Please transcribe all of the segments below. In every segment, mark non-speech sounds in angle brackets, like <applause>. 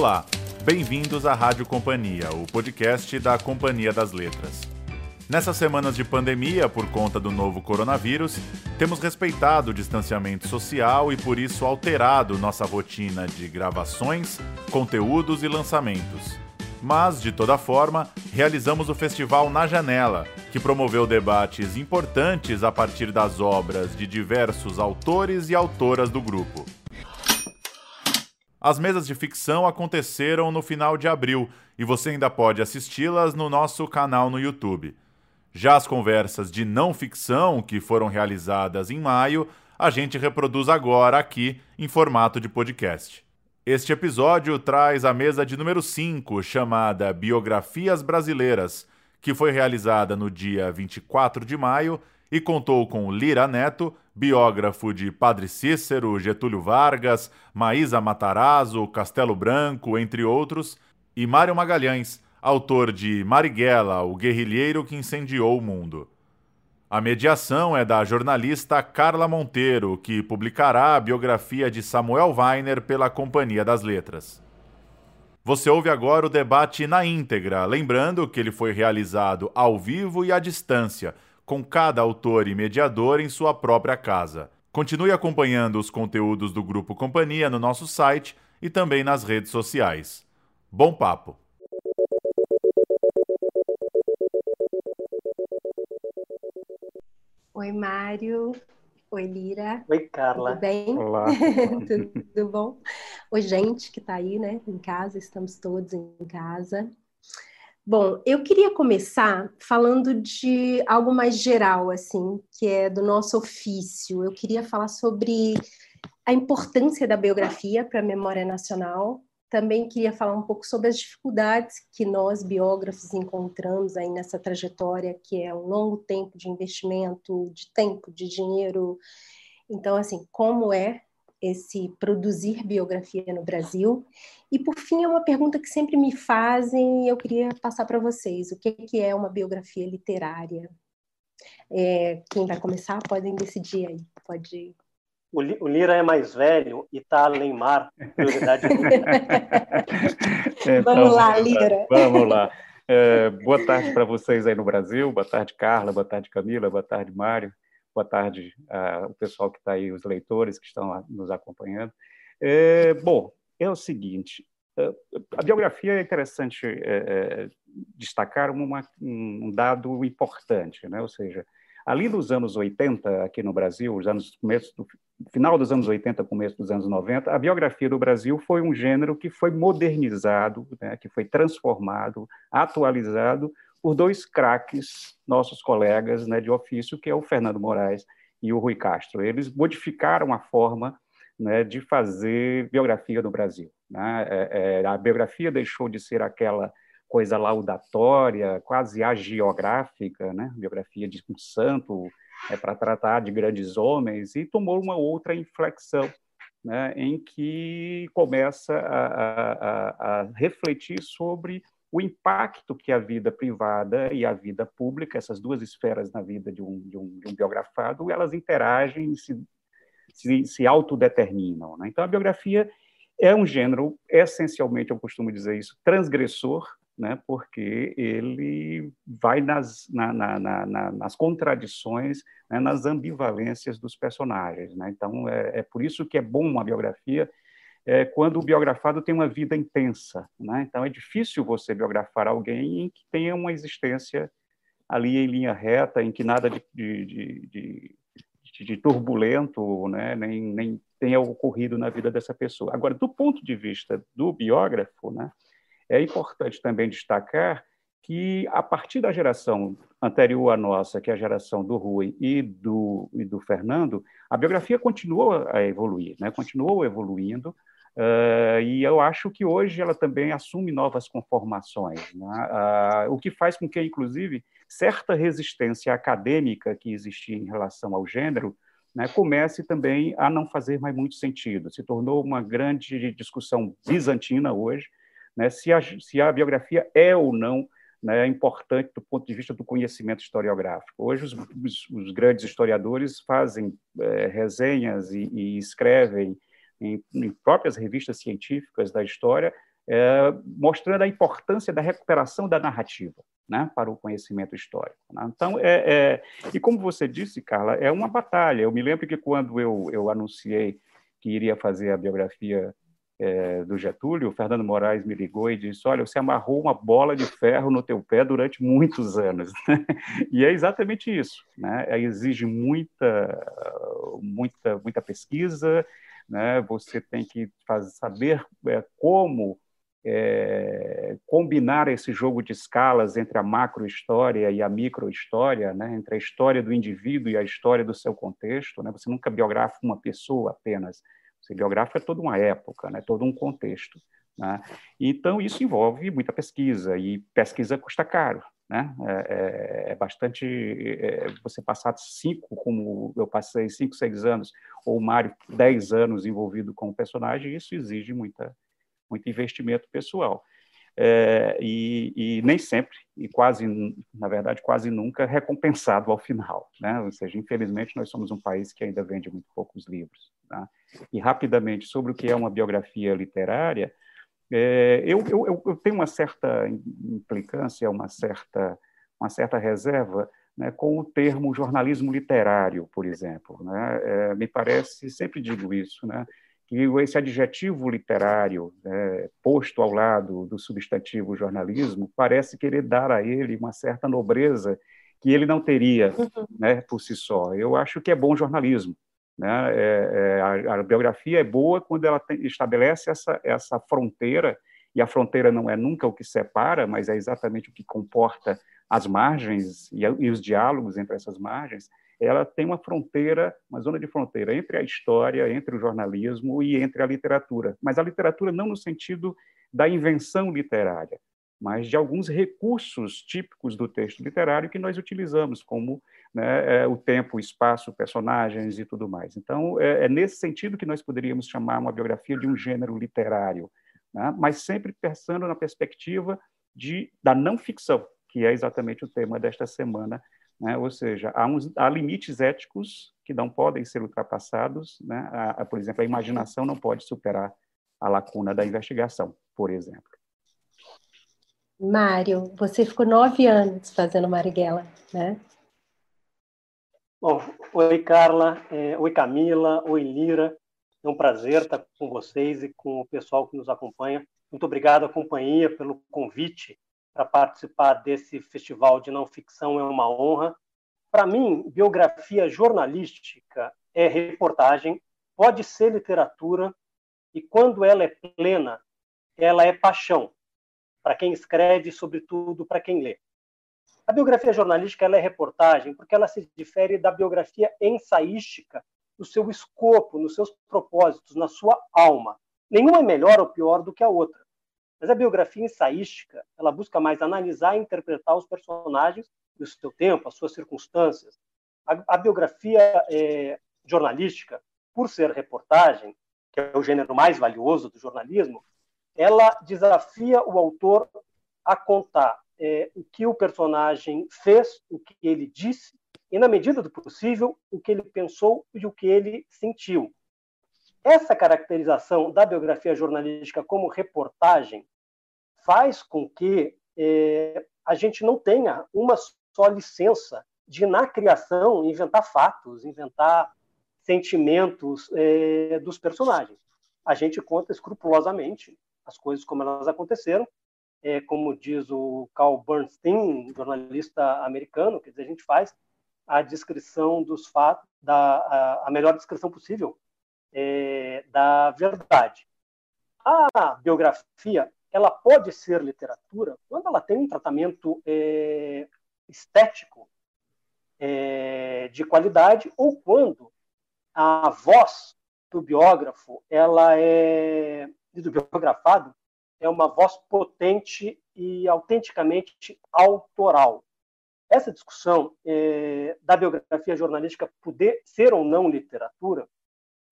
Olá, bem-vindos à Rádio Companhia, o podcast da Companhia das Letras. Nessas semanas de pandemia, por conta do novo coronavírus, temos respeitado o distanciamento social e por isso alterado nossa rotina de gravações, conteúdos e lançamentos. Mas, de toda forma, realizamos o festival Na Janela, que promoveu debates importantes a partir das obras de diversos autores e autoras do grupo. As mesas de ficção aconteceram no final de abril e você ainda pode assisti-las no nosso canal no YouTube. Já as conversas de não ficção, que foram realizadas em maio, a gente reproduz agora aqui em formato de podcast. Este episódio traz a mesa de número 5, chamada Biografias Brasileiras, que foi realizada no dia 24 de maio e contou com Lira Neto, biógrafo de Padre Cícero, Getúlio Vargas, Maísa Matarazzo, Castelo Branco, entre outros, e Mário Magalhães, autor de Marighella, o guerrilheiro que incendiou o mundo. A mediação é da jornalista Carla Monteiro, que publicará a biografia de Samuel Weiner pela Companhia das Letras. Você ouve agora o debate na íntegra, lembrando que ele foi realizado ao vivo e à distância com cada autor e mediador em sua própria casa. Continue acompanhando os conteúdos do Grupo Companhia no nosso site e também nas redes sociais. Bom papo! Oi, Mário. Oi, Lira. Oi, Carla. Tudo bem? Olá. <laughs> Tudo bom? Oi, gente que está aí, né, em casa, estamos todos em casa. Bom, eu queria começar falando de algo mais geral, assim, que é do nosso ofício. Eu queria falar sobre a importância da biografia para a memória nacional. Também queria falar um pouco sobre as dificuldades que nós, biógrafos, encontramos aí nessa trajetória, que é um longo tempo de investimento, de tempo, de dinheiro. Então, assim, como é esse produzir biografia no Brasil. E, por fim, é uma pergunta que sempre me fazem e eu queria passar para vocês. O que é uma biografia literária? É, quem vai começar, podem decidir aí. Pode... O, Lira é mais velho e está além mar. então, vamos lá, Lira. Vamos lá. É, boa tarde para vocês aí no Brasil. Boa tarde, Carla. Boa tarde, Camila. Boa tarde, Mário. Boa tarde ao pessoal que está aí, os leitores que estão nos acompanhando. É, bom, é o seguinte, a biografia é interessante é, é, destacar uma, um dado importante, né? ou seja, ali nos anos 80, aqui no Brasil, os anos começo do final dos anos 80, começo dos anos 90, a biografia do Brasil foi um gênero que foi modernizado, né? que foi transformado, atualizado por dois craques, nossos colegas né, de ofício, que é o Fernando Moraes e o Rui Castro. Eles modificaram a forma né, de fazer biografia no Brasil. Né? É, é, a biografia deixou de ser aquela coisa laudatória, quase agiográfica, né? biografia de um santo é, para tratar de grandes homens, e tomou uma outra inflexão, né, em que começa a, a, a refletir sobre o impacto que a vida privada e a vida pública, essas duas esferas na vida de um, de um, de um biografado, elas interagem e se, se, se autodeterminam. Né? Então, a biografia é um gênero, essencialmente, eu costumo dizer isso, transgressor, né? porque ele vai nas, na, na, na, nas contradições, né? nas ambivalências dos personagens. Né? Então, é, é por isso que é bom uma biografia, é, quando o biografado tem uma vida intensa. Né? Então, é difícil você biografar alguém em que tenha uma existência ali em linha reta, em que nada de, de, de, de turbulento né? nem, nem tenha ocorrido na vida dessa pessoa. Agora, do ponto de vista do biógrafo, né? é importante também destacar que, a partir da geração anterior à nossa, que é a geração do Rui e do, e do Fernando, a biografia continuou a evoluir, né? continuou evoluindo, Uh, e eu acho que hoje ela também assume novas conformações, né? uh, o que faz com que, inclusive, certa resistência acadêmica que existia em relação ao gênero né, comece também a não fazer mais muito sentido. Se tornou uma grande discussão bizantina hoje, né, se, a, se a biografia é ou não né, importante do ponto de vista do conhecimento historiográfico. Hoje, os, os, os grandes historiadores fazem é, resenhas e, e escrevem em, em próprias revistas científicas da história, é, mostrando a importância da recuperação da narrativa né, para o conhecimento histórico. Né? Então, é, é, e como você disse, Carla, é uma batalha. Eu me lembro que quando eu, eu anunciei que iria fazer a biografia é, do Getúlio, o Fernando Moraes me ligou e disse: Olha, você amarrou uma bola de ferro no teu pé durante muitos anos. <laughs> e é exatamente isso. Né? É, exige muita, muita, muita pesquisa, né? você tem que fazer, saber é, como é, combinar esse jogo de escalas entre a macro-história e a micro-história, né? entre a história do indivíduo e a história do seu contexto. Né? Você nunca biografa uma pessoa apenas você biografa toda uma época, né? todo um contexto. Né? Então, isso envolve muita pesquisa, e pesquisa custa caro. Né? É, é, é bastante. É, você passar cinco, como eu passei, cinco, seis anos, ou o Mário, dez anos envolvido com o personagem, isso exige muita, muito investimento pessoal. É, e, e, nem sempre, e quase, na verdade, quase nunca recompensado ao final. Né? Ou seja, infelizmente, nós somos um país que ainda vende muito poucos livros. Tá? E rapidamente sobre o que é uma biografia literária, é, eu, eu, eu, tenho uma certa implicância, uma certa, uma certa reserva né, com o termo jornalismo literário, por exemplo. Né? É, me parece, sempre digo isso, né, que esse adjetivo literário né, posto ao lado do substantivo jornalismo parece querer dar a ele uma certa nobreza que ele não teria uhum. né, por si só. Eu acho que é bom jornalismo. Né? É, é, a, a, biografia é boa quando ela tem, estabelece essa, essa fronteira, e a fronteira não é nunca o que separa, mas é exatamente o que comporta as margens e, e os diálogos entre essas margens. Ela tem uma fronteira, uma zona de fronteira entre a história, entre o jornalismo e entre a literatura. Mas a literatura não no sentido da invenção literária, mas de alguns recursos típicos do texto literário que nós utilizamos, como né, é, o tempo, o espaço, personagens e tudo mais. Então, é, é, nesse sentido que nós poderíamos chamar uma biografia de um gênero literário, né, mas sempre pensando na perspectiva de, da não ficção, que é exatamente o tema desta semana. Né, ou seja, há, uns, há limites éticos que não podem ser ultrapassados. Né, a, a, por exemplo, a imaginação não pode superar a lacuna da investigação, por exemplo. Mário, você ficou nove anos fazendo Marighella, né? Bom, oi Carla, é, oi Camila, oi Lira. É um prazer estar com vocês e com o pessoal que nos acompanha. Muito obrigado à companhia pelo convite para participar desse festival de não ficção, é uma honra. Para mim, biografia jornalística é reportagem, pode ser literatura, e quando ela é plena, ela é paixão, para quem escreve, sobretudo para quem lê. A biografia jornalística é reportagem porque ela se difere da biografia ensaística no seu escopo, nos seus propósitos, na sua alma. Nenhuma é melhor ou pior do que a outra. Mas a biografia ensaística, ela busca mais analisar e interpretar os personagens do seu tempo, as suas circunstâncias. A, a biografia é, jornalística, por ser reportagem, que é o gênero mais valioso do jornalismo, ela desafia o autor a contar é, o que o personagem fez, o que ele disse, e, na medida do possível, o que ele pensou e o que ele sentiu. Essa caracterização da biografia jornalística como reportagem faz com que é, a gente não tenha uma só licença de, na criação, inventar fatos, inventar sentimentos é, dos personagens. A gente conta escrupulosamente as coisas como elas aconteceram é, como diz o Carl Bernstein, jornalista americano, quer dizer, a gente faz a descrição dos fatos, da, a, a melhor descrição possível é, da verdade. A biografia, ela pode ser literatura quando ela tem um tratamento é, estético é, de qualidade ou quando a voz do biógrafo, ela é do biografado, é uma voz potente e autenticamente autoral. Essa discussão é, da biografia jornalística poder ser ou não literatura,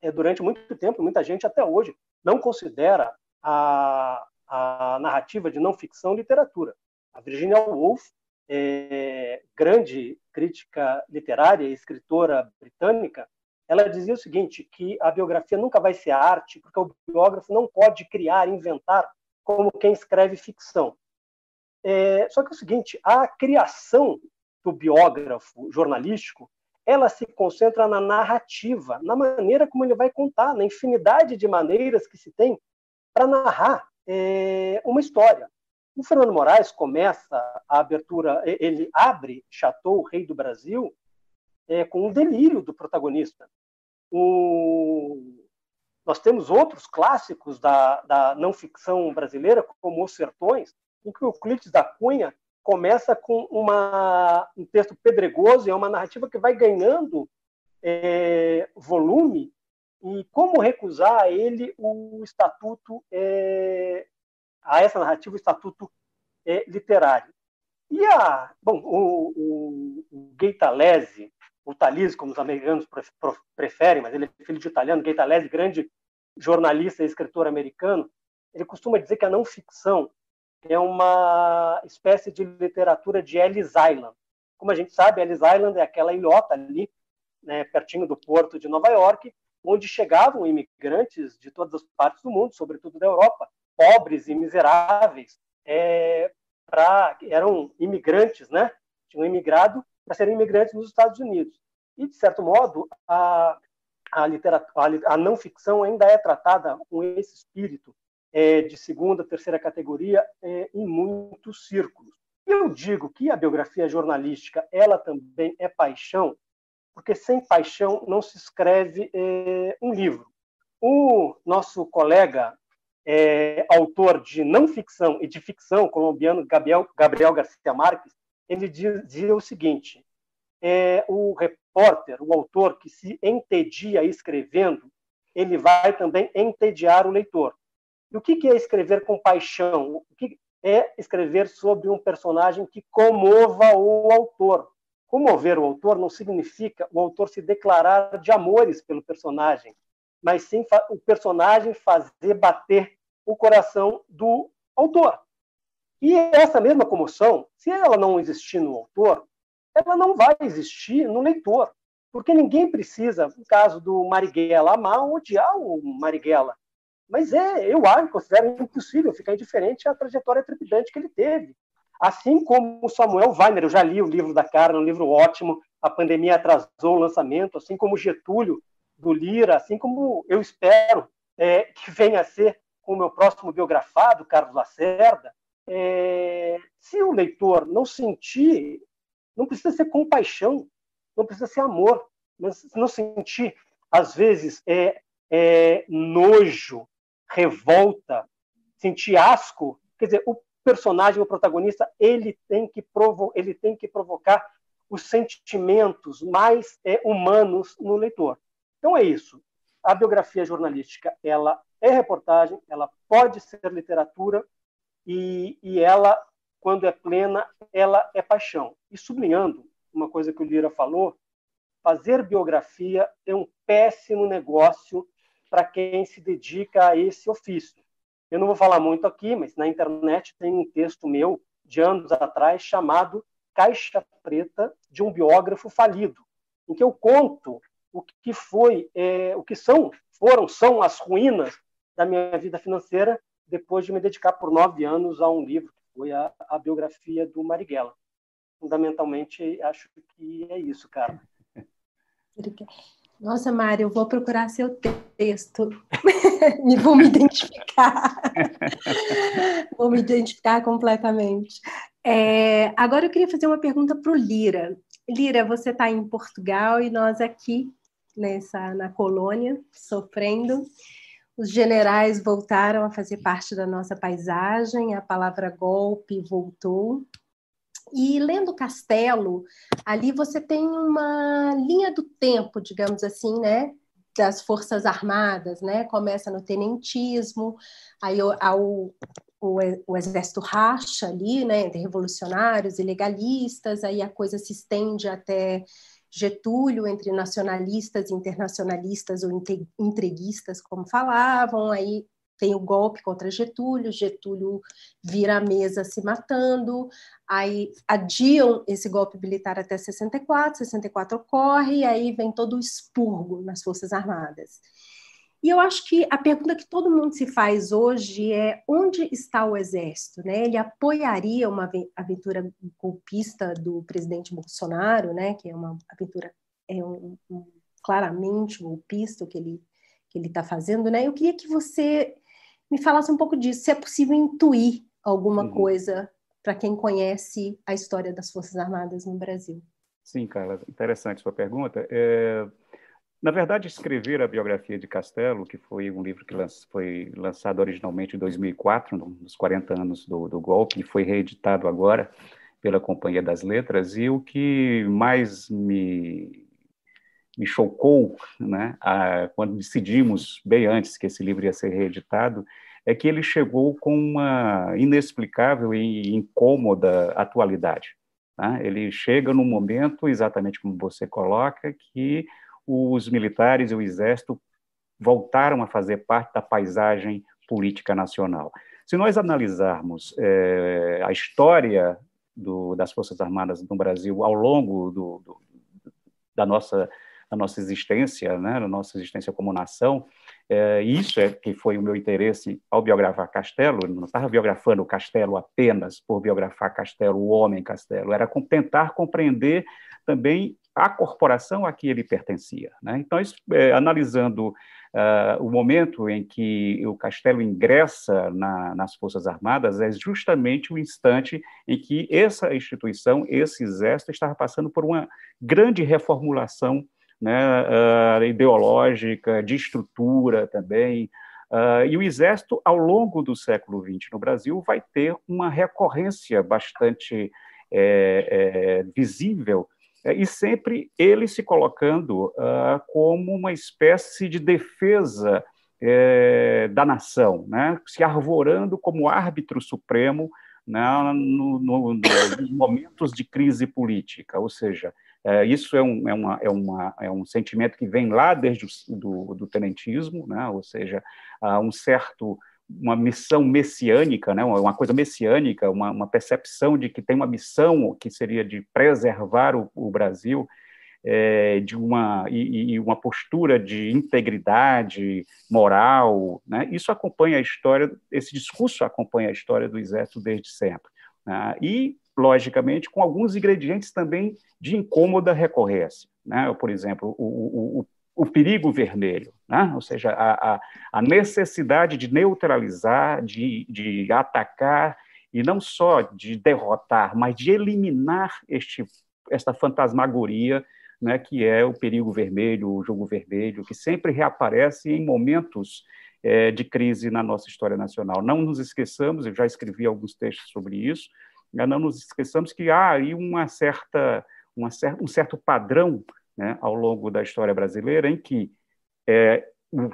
é, durante muito tempo, muita gente até hoje não considera a, a narrativa de não ficção literatura. A Virginia Woolf, é, grande crítica literária e escritora britânica, ela dizia o seguinte, que a biografia nunca vai ser arte, porque o biógrafo não pode criar, inventar como quem escreve ficção. É, só que é o seguinte, a criação do biógrafo jornalístico, ela se concentra na narrativa, na maneira como ele vai contar, na infinidade de maneiras que se tem para narrar é, uma história. O Fernando Moraes começa a abertura, ele abre Chateau, Rei do Brasil, é, com um delírio do protagonista. O... Nós temos outros clássicos da, da não ficção brasileira, como Os Sertões, em que o Euclides da Cunha começa com uma, um texto pedregoso, é uma narrativa que vai ganhando é, volume, e como recusar a ele o estatuto, é, a essa narrativa, o estatuto é, literário. E a, bom, o, o, o o Talise, como os americanos preferem, mas ele é filho de italiano, Gaitalese, grande jornalista e escritor americano, ele costuma dizer que a não ficção é uma espécie de literatura de Ellis Island. Como a gente sabe, Ellis Island é aquela ilhota ali, né, pertinho do porto de Nova York, onde chegavam imigrantes de todas as partes do mundo, sobretudo da Europa, pobres e miseráveis, é, pra, eram imigrantes, né? Tinham imigrado para serem imigrantes nos Estados Unidos. E, de certo modo, a, a, literatura, a, não ficção ainda é tratada com esse espírito é, de segunda, terceira categoria é, em muitos círculos. Eu digo que a biografia jornalística ela também é paixão, porque sem paixão não se escreve é, um livro. O nosso colega, é, autor de não ficção e de ficção colombiano, Gabriel, Gabriel Garcia Marques, ele dizia o seguinte: é, o repórter, o autor que se entedia escrevendo, ele vai também entediar o leitor. E o que é escrever com paixão? O que é escrever sobre um personagem que comova o autor? Comover o autor não significa o autor se declarar de amores pelo personagem, mas sim o personagem fazer bater o coração do autor. E essa mesma comoção, se ela não existir no autor, ela não vai existir no leitor. Porque ninguém precisa, no caso do Marighella, amar ou odiar o Marighella. Mas é, eu acho, considero impossível ficar indiferente à trajetória trepidante que ele teve. Assim como o Samuel Weiner, eu já li o livro da Carla, um livro ótimo, a pandemia atrasou o lançamento, assim como Getúlio do Lira, assim como eu espero é, que venha a ser o meu próximo biografado, Carlos Lacerda. É, se o leitor não sentir, não precisa ser compaixão, não precisa ser amor, mas não sentir, às vezes, é, é nojo, revolta, sentir asco. Quer dizer, o personagem, o protagonista, ele tem que, provo ele tem que provocar os sentimentos mais é, humanos no leitor. Então é isso. A biografia jornalística, ela é reportagem, ela pode ser literatura e, e ela, quando é plena, ela é paixão. E sublinhando uma coisa que o Lira falou, fazer biografia é um péssimo negócio para quem se dedica a esse ofício. Eu não vou falar muito aqui, mas na internet tem um texto meu de anos atrás chamado Caixa Preta de um biógrafo falido, em que eu conto o que foi, é, o que são, foram, são as ruínas da minha vida financeira depois de me dedicar por nove anos a um livro que foi a, a biografia do Marighella. Fundamentalmente, acho que é isso, cara. Nossa, Mário, eu vou procurar seu texto <laughs> vou me identificar. <laughs> vou me identificar completamente. É, agora eu queria fazer uma pergunta para o Lira. Lira, você está em Portugal e nós aqui nessa na colônia sofrendo. Os generais voltaram a fazer parte da nossa paisagem, a palavra golpe voltou. E lendo Castelo, ali você tem uma linha do tempo, digamos assim, né? Das Forças Armadas, né? Começa no tenentismo, aí ao, o, o exército racha ali, né? Entre revolucionários e legalistas, aí a coisa se estende até Getúlio, entre nacionalistas e internacionalistas ou entreguistas, como falavam, aí tem o golpe contra Getúlio, Getúlio vira a mesa se matando, aí adiam esse golpe militar até 64, 64 ocorre, e aí vem todo o expurgo nas Forças Armadas. E eu acho que a pergunta que todo mundo se faz hoje é onde está o exército? Né? Ele apoiaria uma aventura golpista do presidente Bolsonaro, né? que é uma aventura é um, um, claramente golpista que ele que ele está fazendo, né? Eu queria que você me falasse um pouco disso, se é possível intuir alguma uhum. coisa para quem conhece a história das Forças Armadas no Brasil. Sim, Carla, interessante sua pergunta. É, na verdade, escrever a biografia de Castelo, que foi um livro que foi lançado originalmente em 2004, nos 40 anos do, do golpe, e foi reeditado agora pela Companhia das Letras, e o que mais me, me chocou, né, a, quando decidimos, bem antes que esse livro ia ser reeditado, é que ele chegou com uma inexplicável e incômoda atualidade. Tá? Ele chega num momento, exatamente como você coloca, que os militares e o exército voltaram a fazer parte da paisagem política nacional. Se nós analisarmos é, a história do, das Forças Armadas no Brasil ao longo do, do, da, nossa, da nossa existência, né, da nossa existência como nação, é, isso é que foi o meu interesse ao biografar Castelo, não estava biografando Castelo apenas por biografar Castelo, o homem Castelo, era tentar compreender também a corporação a que ele pertencia. Né? Então, isso, é, analisando uh, o momento em que o Castelo ingressa na, nas Forças Armadas, é justamente o instante em que essa instituição, esse exército, estava passando por uma grande reformulação né, uh, ideológica, de estrutura também. Uh, e o Exército, ao longo do século XX no Brasil, vai ter uma recorrência bastante é, é, visível e sempre ele se colocando uh, como uma espécie de defesa é, da nação, né? se arvorando como árbitro supremo né? no, no, nos momentos de crise política, ou seja, é, isso é um, é, uma, é, uma, é um sentimento que vem lá desde o do, do tenentismo, né? ou seja, há um certo uma missão messiânica, né, uma coisa messiânica, uma, uma, percepção de que tem uma missão que seria de preservar o, o Brasil, é, de uma e, e, uma postura de integridade moral, né, isso acompanha a história, esse discurso acompanha a história do Exército desde sempre, né, e logicamente com alguns ingredientes também de incômoda recorrência, né, por exemplo, o, o, o perigo vermelho, né? ou seja, a, a, a, necessidade de neutralizar, de, de atacar, e não só de derrotar, mas de eliminar este, esta fantasmagoria né, que é o perigo vermelho, o jogo vermelho, que sempre reaparece em momentos é, de crise na nossa história nacional. Não nos esqueçamos, eu já escrevi alguns textos sobre isso, não nos esqueçamos que há aí uma certa, uma cer um certo padrão né, ao longo da história brasileira, em que é, o,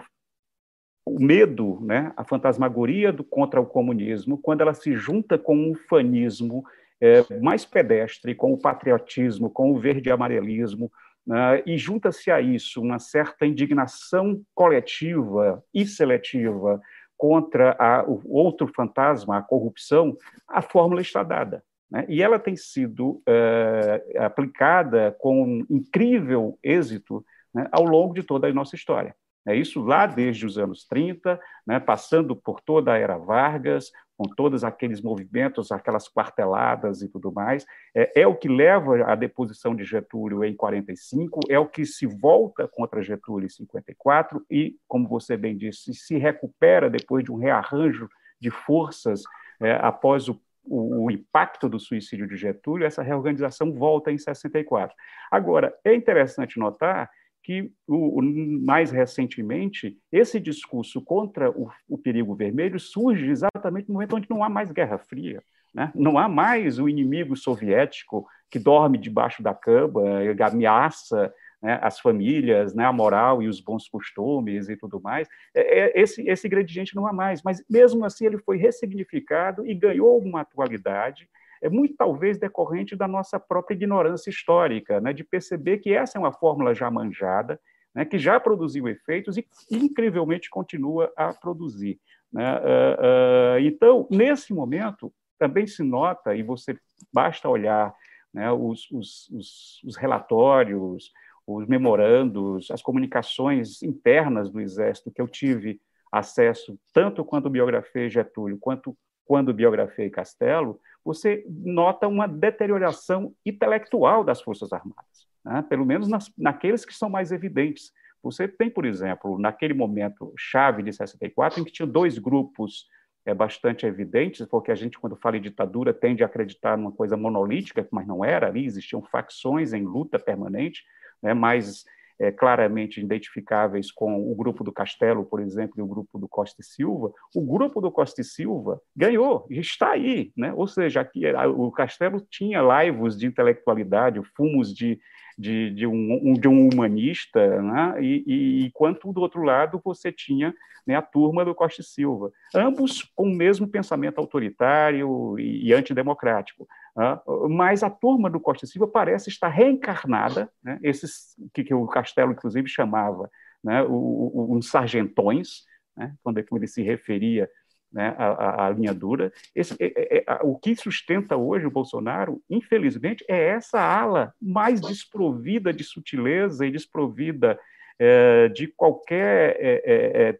o, medo, né, a fantasmagoria do, contra o comunismo, quando ela se junta com um fanismo é, mais pedestre, com o patriotismo, com o verde-amarelismo, né, e junta-se a isso uma certa indignação coletiva e seletiva contra a, o outro fantasma, a corrupção, a fórmula está dada. Né? E ela tem sido é, aplicada com incrível êxito né, ao longo de toda a nossa história. É isso lá desde os anos 30, né, passando por toda a era Vargas, com todos aqueles movimentos, aquelas quarteladas e tudo mais, é, é, o que leva à deposição de Getúlio em 45, é o que se volta contra Getúlio em 54 e, como você bem disse, se recupera depois de um rearranjo de forças é, após o o, o, impacto do suicídio de Getúlio, essa reorganização volta em 64. Agora, é interessante notar que, o, o, mais recentemente, esse discurso contra o, o, perigo vermelho surge exatamente no momento onde não há mais Guerra Fria. Né? Não há mais o inimigo soviético que dorme debaixo da cama, ameaça né, as famílias, né, a moral e os bons costumes e tudo mais. É, é, esse, esse ingrediente não há mais, mas mesmo assim ele foi ressignificado e ganhou uma atualidade, é muito talvez decorrente da nossa própria ignorância histórica, né, de perceber que essa é uma fórmula já manjada, né, que já produziu efeitos e incrivelmente continua a produzir. Né? Uh, uh, então, nesse momento, também se nota, e você basta olhar né, os, os, os, os relatórios, os memorandos, as comunicações internas do Exército que eu tive acesso, tanto quando biografei Getúlio quanto quando biografei Castelo, você nota uma deterioração intelectual das Forças Armadas, né? pelo menos nas, naqueles que são mais evidentes. Você tem, por exemplo, naquele momento chave de 64, em que tinha dois grupos é, bastante evidentes, porque a gente, quando fala em ditadura, tende a acreditar numa coisa monolítica, mas não era, ali existiam facções em luta permanente, né, mais é, claramente identificáveis com o grupo do Castelo, por exemplo, e o grupo do Costa e Silva, o grupo do Costa e Silva ganhou, está aí, né? ou seja, aqui, o Castelo tinha laivos de intelectualidade, fumos de, de, de, um, de um humanista, né? e, e, enquanto do outro lado você tinha né, a turma do Costa e Silva, ambos com o mesmo pensamento autoritário e, e antidemocrático. Né? Mas a turma do Costa e Silva parece estar reencarnada, né, esses que, que, o Castelo, inclusive, chamava né, os sargentões, né, quando ele se referia né, à, à, linha dura. Esse, é, é, é, o que sustenta hoje o Bolsonaro, infelizmente, é essa ala mais desprovida de sutileza e desprovida é, de qualquer é, é,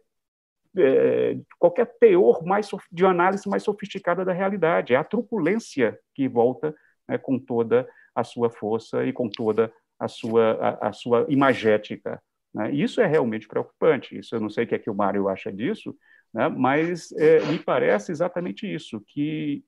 é, qualquer teor mais de análise mais sofisticada da realidade. É a truculência que volta né, com toda a sua força e com toda a sua, a, a sua imagética. Né? Isso é realmente preocupante. Isso eu não sei o que é que o Mário acha disso, né? mas é, me parece exatamente isso, que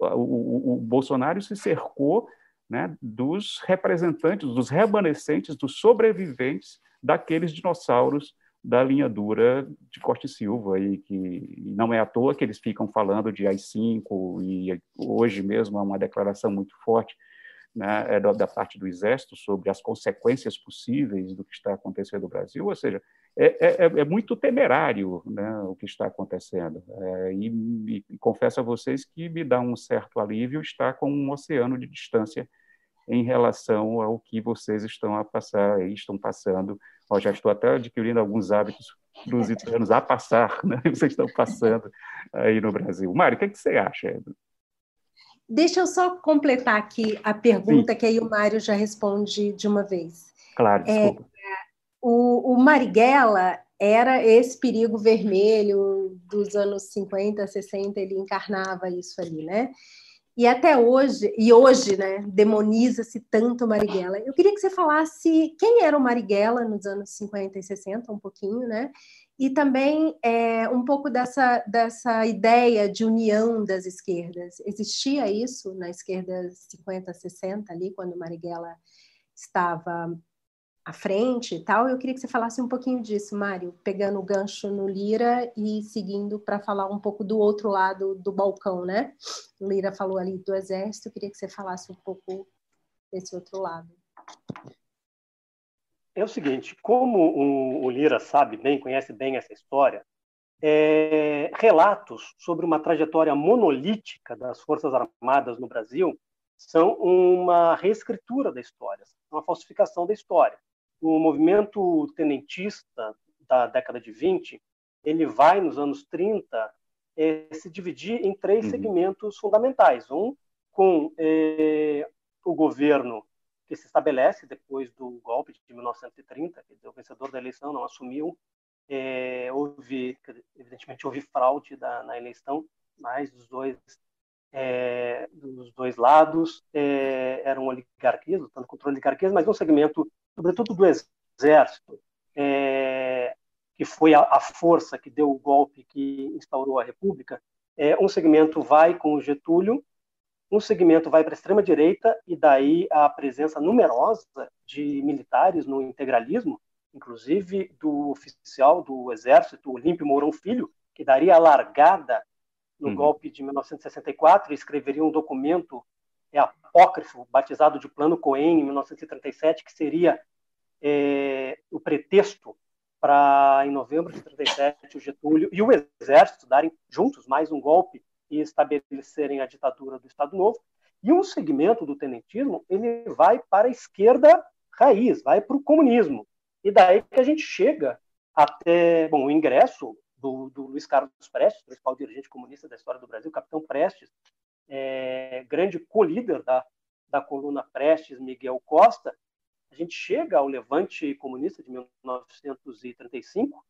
o, o, o Bolsonaro se cercou né, dos representantes, dos remanescentes, dos sobreviventes daqueles dinossauros da linha dura de Costa e Silva, e que não é à toa que eles ficam falando de AI-5, e hoje mesmo há uma declaração muito forte né, é da parte do Exército sobre as consequências possíveis do que está acontecendo no Brasil, ou seja, é, é, é muito temerário né, o que está acontecendo. É, e, e, confesso a vocês que me dá um certo alívio estar com um oceano de distância em relação ao que vocês estão a passar, estão passando Ó, já estou até adquirindo alguns hábitos lusitanos a passar, né? <laughs> Vocês estão passando aí no Brasil. Mário, o que, é que você acha? Deixa eu só completar aqui a pergunta Sim. que aí o Mário já responde de uma vez. Claro, é, desculpa. O, o Marighella era esse perigo vermelho dos anos 50, 60, ele encarnava isso ali, né? E até hoje, e hoje, né, demoniza-se tanto Marighella. Eu queria que você falasse quem era o Marighella nos anos 50 e 60, um pouquinho, né? E também é, um pouco dessa, dessa ideia de união das esquerdas. Existia isso na esquerda 50, 60, ali, quando Marighella estava à frente e tal. Eu queria que você falasse um pouquinho disso, Mário, pegando o gancho no Lira e seguindo para falar um pouco do outro lado do balcão, né? O Lira falou ali do Exército, eu queria que você falasse um pouco desse outro lado. É o seguinte, como o Lira sabe bem, conhece bem essa história, é, relatos sobre uma trajetória monolítica das Forças Armadas no Brasil são uma reescritura da história, uma falsificação da história o movimento tenentista da década de 20, ele vai, nos anos 30, é, se dividir em três uhum. segmentos fundamentais. Um, com é, o governo que se estabelece depois do golpe de 1930, que o vencedor da eleição não assumiu, é, houve, evidentemente, houve fraude da, na eleição, mas dos dois, é, dos dois lados é, eram oligarquias, lutando contra oligarquias, mas um segmento sobretudo do Exército, é, que foi a, a, força que deu o golpe que instaurou a República, é, um segmento vai com o Getúlio, um segmento vai para a extrema-direita, e daí a presença numerosa de militares no integralismo, inclusive do oficial do Exército, Olímpio Mourão Filho, que daria a largada no uhum. golpe de 1964 e escreveria um documento é apócrifo, batizado de Plano Cohen, em 1937, que seria é, o pretexto para, em novembro de 37, o Getúlio e o Exército darem juntos mais um golpe e estabelecerem a ditadura do Estado Novo. E um segmento do tenentismo ele vai para a esquerda raiz, vai para o comunismo. E daí que a gente chega até bom, o ingresso do, do Luiz Carlos Prestes, principal dirigente comunista da história do Brasil, capitão Prestes, é, grande co-líder da, da coluna Prestes, Miguel Costa, a gente chega ao levante comunista de 1935,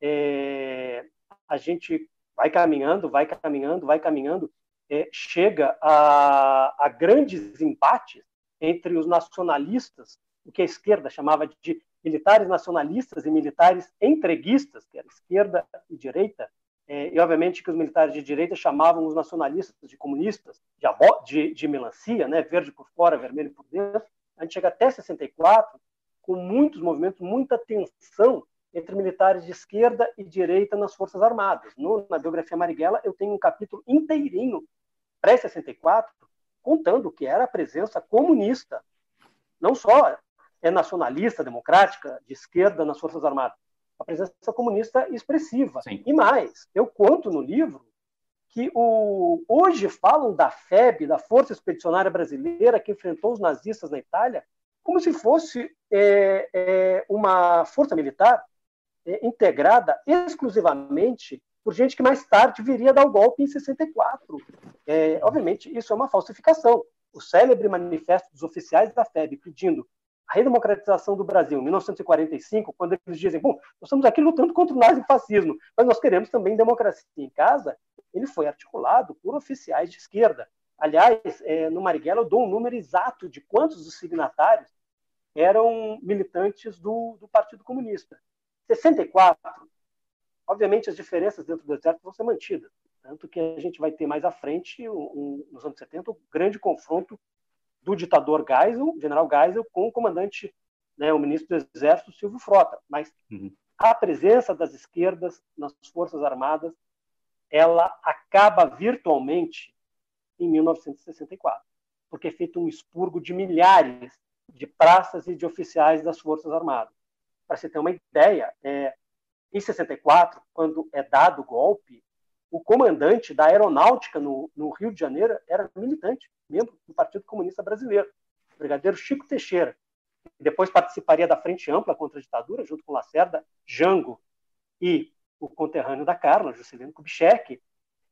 é, a gente vai caminhando, vai caminhando, vai caminhando, é, chega a, a grandes embates entre os nacionalistas, o que a esquerda chamava de militares nacionalistas e militares entreguistas, que era esquerda e direita, é, e obviamente que os militares de direita chamavam os nacionalistas de comunistas, de, de, de melancia, né, verde por fora, vermelho por dentro. A gente chega até 64 com muitos movimentos, muita tensão entre militares de esquerda e direita nas Forças Armadas. No, na biografia Marighella, eu tenho um capítulo inteirinho, pré-64, contando o que era a presença comunista, não só é nacionalista, democrática, de esquerda nas Forças Armadas, a presença comunista expressiva. Sim. E mais, eu conto no livro que o, hoje falam da FEB, da Força Expedicionária Brasileira, que enfrentou os nazistas na Itália, como se fosse é, é, uma força militar é, integrada exclusivamente por gente que mais tarde viria dar o golpe em 64. É, obviamente, isso é uma falsificação. O célebre manifesto dos oficiais da FEB pedindo a redemocratização do Brasil, em 1945, quando eles dizem, bom, nós estamos aqui lutando contra o nazifascismo, mas nós queremos também democracia em casa, ele foi articulado por oficiais de esquerda. Aliás, é, no Marighella eu dou um número exato de quantos dos signatários eram militantes do, do Partido Comunista. 64, obviamente as diferenças dentro do exército vão ser mantidas, tanto que a gente vai ter mais à frente, um, um, nos anos 70, um grande confronto do ditador Geisel, general Geisel, com o comandante, né, o ministro do Exército, Silvio Frota. Mas uhum. a presença das esquerdas nas Forças Armadas, ela acaba virtualmente em 1964, porque é feito um expurgo de milhares de praças e de oficiais das Forças Armadas. Para você ter uma ideia, é, em 64, quando é dado o golpe, o comandante da aeronáutica no, no, Rio de Janeiro era militante, membro do Partido Comunista Brasileiro, o brigadeiro Chico Teixeira. Depois participaria da Frente Ampla contra a ditadura, junto com Lacerda, Jango e o conterrâneo da Carla, Juscelino Kubitschek.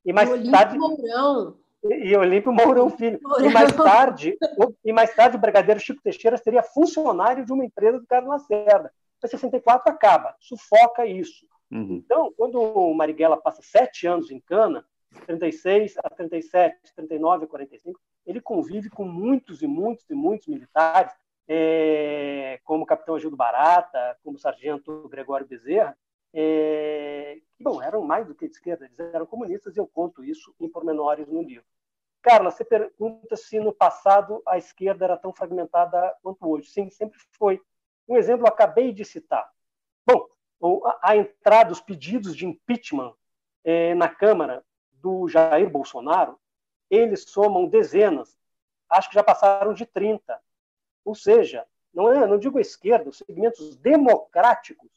E mais Olímpio tarde Mourão. E, e Olímpio Mourão Filho. Mourão. E mais tarde, o, e mais tarde o brigadeiro Chico Teixeira seria funcionário de uma empresa do Carlos Lacerda. Em 64 acaba, sufoca isso. Uhum. Então, quando o Marighella passa sete anos em Cana, 36 a 37, 39 a 45, ele convive com muitos e muitos e muitos militares, é, como o capitão Agildo Barata, como o sargento Gregório Bezerra, é, que, bom, eram mais do que de esquerda, eles eram comunistas, e eu conto isso em pormenores no livro. Carla, você pergunta se no passado a esquerda era tão fragmentada quanto hoje. Sim, sempre foi. Um exemplo eu acabei de citar. Bom, a entrada, os pedidos de impeachment eh, na Câmara do Jair Bolsonaro, eles somam dezenas, acho que já passaram de 30. Ou seja, não, é, não digo a esquerda, os segmentos democráticos,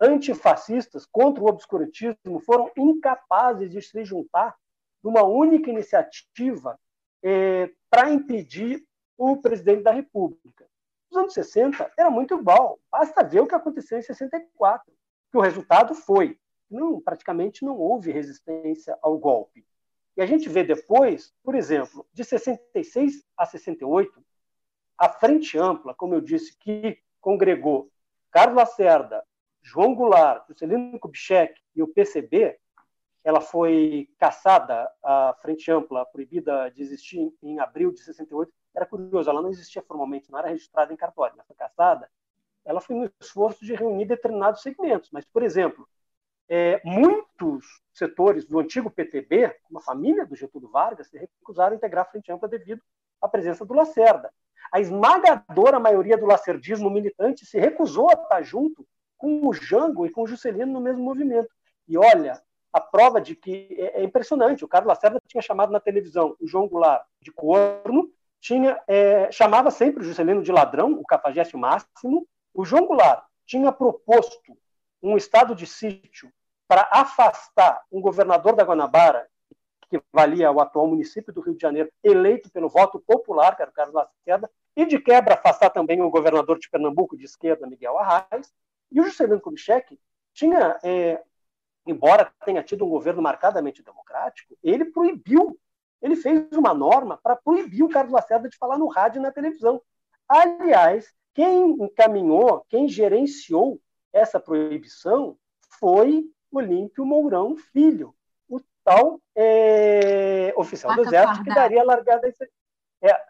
antifascistas, contra o obscurantismo, foram incapazes de se juntar numa única iniciativa eh, para impedir o presidente da República. Nos anos 60 era muito igual, basta ver o que aconteceu em 64 que o resultado foi não, praticamente não houve resistência ao golpe. E a gente vê depois, por exemplo, de 66 a 68, a Frente Ampla, como eu disse, que congregou Carlos Lacerda, João Goulart, Juscelino Kubitschek e o PCB, ela foi caçada, a Frente Ampla, proibida de existir em abril de 68. Era curioso, ela não existia formalmente, não era registrada em cartório, mas foi caçada ela foi no esforço de reunir determinados segmentos. Mas, por exemplo, é, muitos setores do antigo PTB, como a família do Getúlio Vargas, se recusaram a integrar a Frente Ampla devido à presença do Lacerda. A esmagadora maioria do lacerdismo militante se recusou a estar junto com o Jango e com o Juscelino no mesmo movimento. E olha, a prova de que é, é impressionante. O Carlos Lacerda tinha chamado na televisão o João Goulart de corno, tinha, é, chamava sempre o Juscelino de ladrão, o cafajeste máximo, o João Goulart tinha proposto um estado de sítio para afastar um governador da Guanabara, que valia o atual município do Rio de Janeiro, eleito pelo voto popular, que era o Carlos Lacerda, e de quebra afastar também o governador de Pernambuco de esquerda, Miguel Arraes. E o Juscelino Kubitschek tinha, é, embora tenha tido um governo marcadamente democrático, ele proibiu, ele fez uma norma para proibir o Carlos Lacerda de falar no rádio e na televisão. Aliás, quem encaminhou, quem gerenciou essa proibição foi Olímpio Mourão Filho, o tal é, oficial do Exército que daria a largada. É,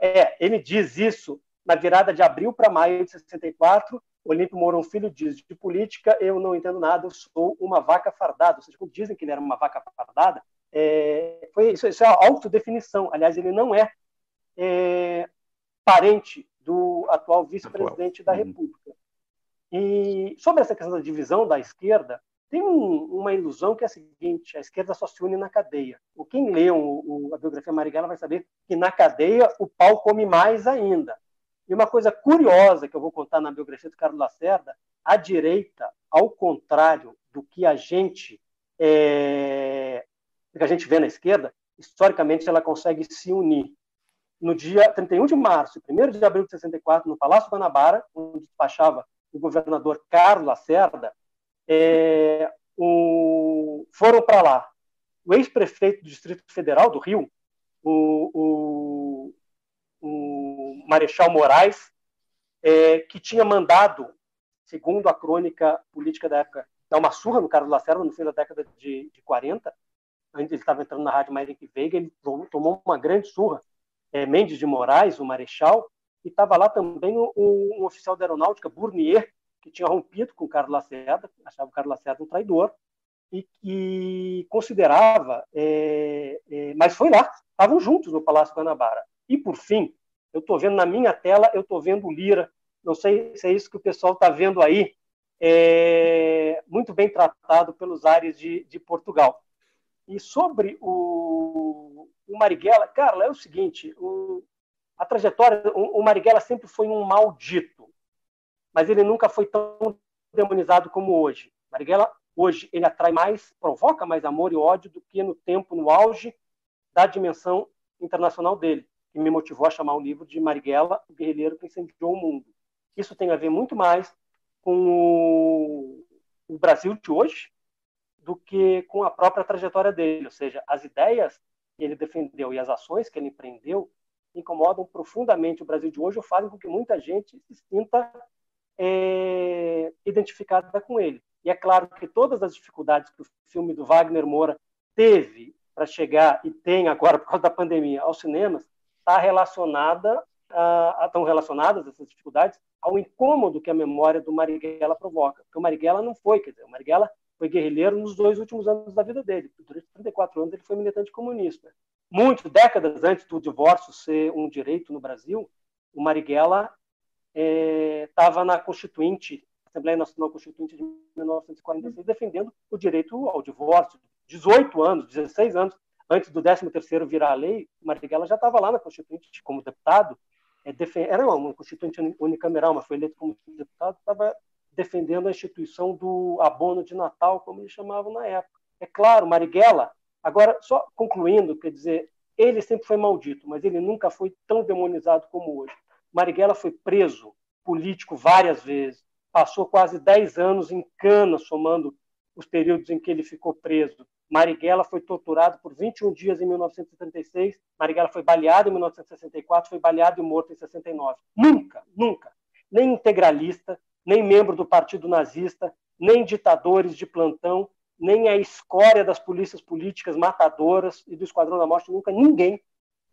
é, ele diz isso na virada de abril para maio de 64. Olímpio Mourão Filho diz: de política eu não entendo nada, eu sou uma vaca fardada. Ou seja, quando dizem que ele era uma vaca fardada, é, foi, isso, isso é autodefinição. Aliás, ele não é, é parente do atual vice-presidente da. República. E sobre essa questão da divisão da esquerda, tem um, uma ilusão que é a seguinte: a esquerda só se une na cadeia. O quem lê o, a biografia Marighella vai saber que na cadeia o pau come mais ainda. E uma coisa curiosa que eu vou contar na biografia do Carlos Lacerda: a direita, ao contrário do que a gente é, que a gente vê na esquerda, historicamente ela consegue se unir. No dia 31 de março e 1 de abril de 64, no Palácio Guanabara, onde despachava o governador Carlos Lacerda, é, o, foram para lá o ex-prefeito do Distrito Federal do Rio, o, o, o Marechal Moraes, é, que tinha mandado, segundo a crônica política da época, dar uma surra no Carlos Lacerda no fim da década de, de 40, antes ele estava entrando na Rádio Mairique Veiga, ele tomou uma grande surra. É, Mendes de Moraes, o Marechal, e estava lá também um, um, oficial da aeronáutica, Bournier, que tinha rompido com o Carlos Lacerda, achava o Carlos Lacerda um traidor, e que considerava, é, é, mas foi lá, estavam juntos no Palácio Guanabara. E, por fim, eu estou vendo na minha tela, eu estou vendo Lira, não sei se é isso que o pessoal está vendo aí, é, muito bem tratado pelos ares de, de Portugal. E sobre o, o Marighella, Carla, é o seguinte, o, a trajetória, o, o Marighella sempre foi um maldito, mas ele nunca foi tão demonizado como hoje. Marighella, hoje, ele atrai mais, provoca mais amor e ódio do que no tempo, no auge da dimensão internacional dele, que me motivou a chamar o livro de Marighella, o guerrilheiro que incendiou o mundo. Isso tem a ver muito mais com o, o Brasil de hoje, do que com a própria trajetória dele, ou seja, as ideias que ele defendeu e as ações que ele empreendeu incomodam profundamente o Brasil de hoje ou fazem com que muita gente se sinta é, identificada com ele. E é claro que todas as dificuldades que o filme do Wagner Moura teve para chegar e tem agora por causa da pandemia aos cinemas está relacionada a, estão relacionadas essas dificuldades ao incômodo que a memória do Marighella provoca. Porque o Marighella não foi, quer dizer, o Marighella foi guerrilheiro nos dois últimos anos da vida dele. Durante 34 anos ele foi militante comunista. Muito, décadas antes do divórcio ser um direito no Brasil, o Marighella estava é, na Constituinte, Assembleia Nacional Constituinte de 1946, defendendo o direito ao divórcio. 18 anos, 16 anos antes do 13º virar lei, o Marighella já estava lá na Constituinte como deputado, é, era uma Constituinte unicameral, mas foi eleito como deputado, estava defendendo a instituição do abono de Natal, como eles chamavam na época. É claro, Marighella, agora, só concluindo, quer dizer, ele sempre foi maldito, mas ele nunca foi tão demonizado como hoje. Marighella foi preso político várias vezes, passou quase 10 anos em cana, somando os períodos em que ele ficou preso. Marighella foi torturado por 21 dias em 1976, Marighella foi baleado em 1964, foi baleado e morto em 69. Nunca, nunca, nem integralista, nem membro do partido nazista, nem ditadores de plantão, nem a escória das polícias políticas matadoras e do Esquadrão da Morte, nunca ninguém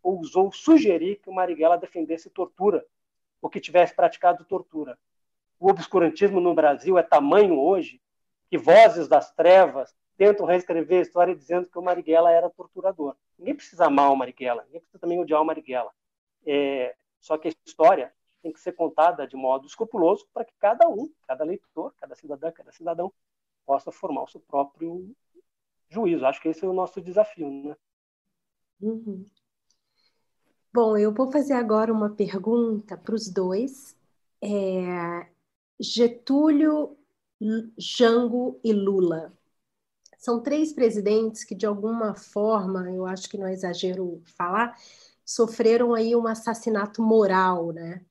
ousou sugerir que o Marighella defendesse tortura ou que tivesse praticado tortura. O obscurantismo no Brasil é tamanho hoje que vozes das trevas tentam reescrever a história dizendo que o Marighella era torturador. Ninguém precisa amar o Marighella, ninguém precisa também odiar o Marighella. É, só que a história tem que ser contada de modo escrupuloso para que cada um, cada leitor, cada cidadã, cada cidadão possa formar o seu próprio juízo. Acho que esse é o nosso desafio, né? Uhum. Bom, eu vou fazer agora uma pergunta para os dois. É, Getúlio, Jango e Lula. São três presidentes que, de alguma forma, eu acho que não é exagero falar, sofreram aí um assassinato moral, né?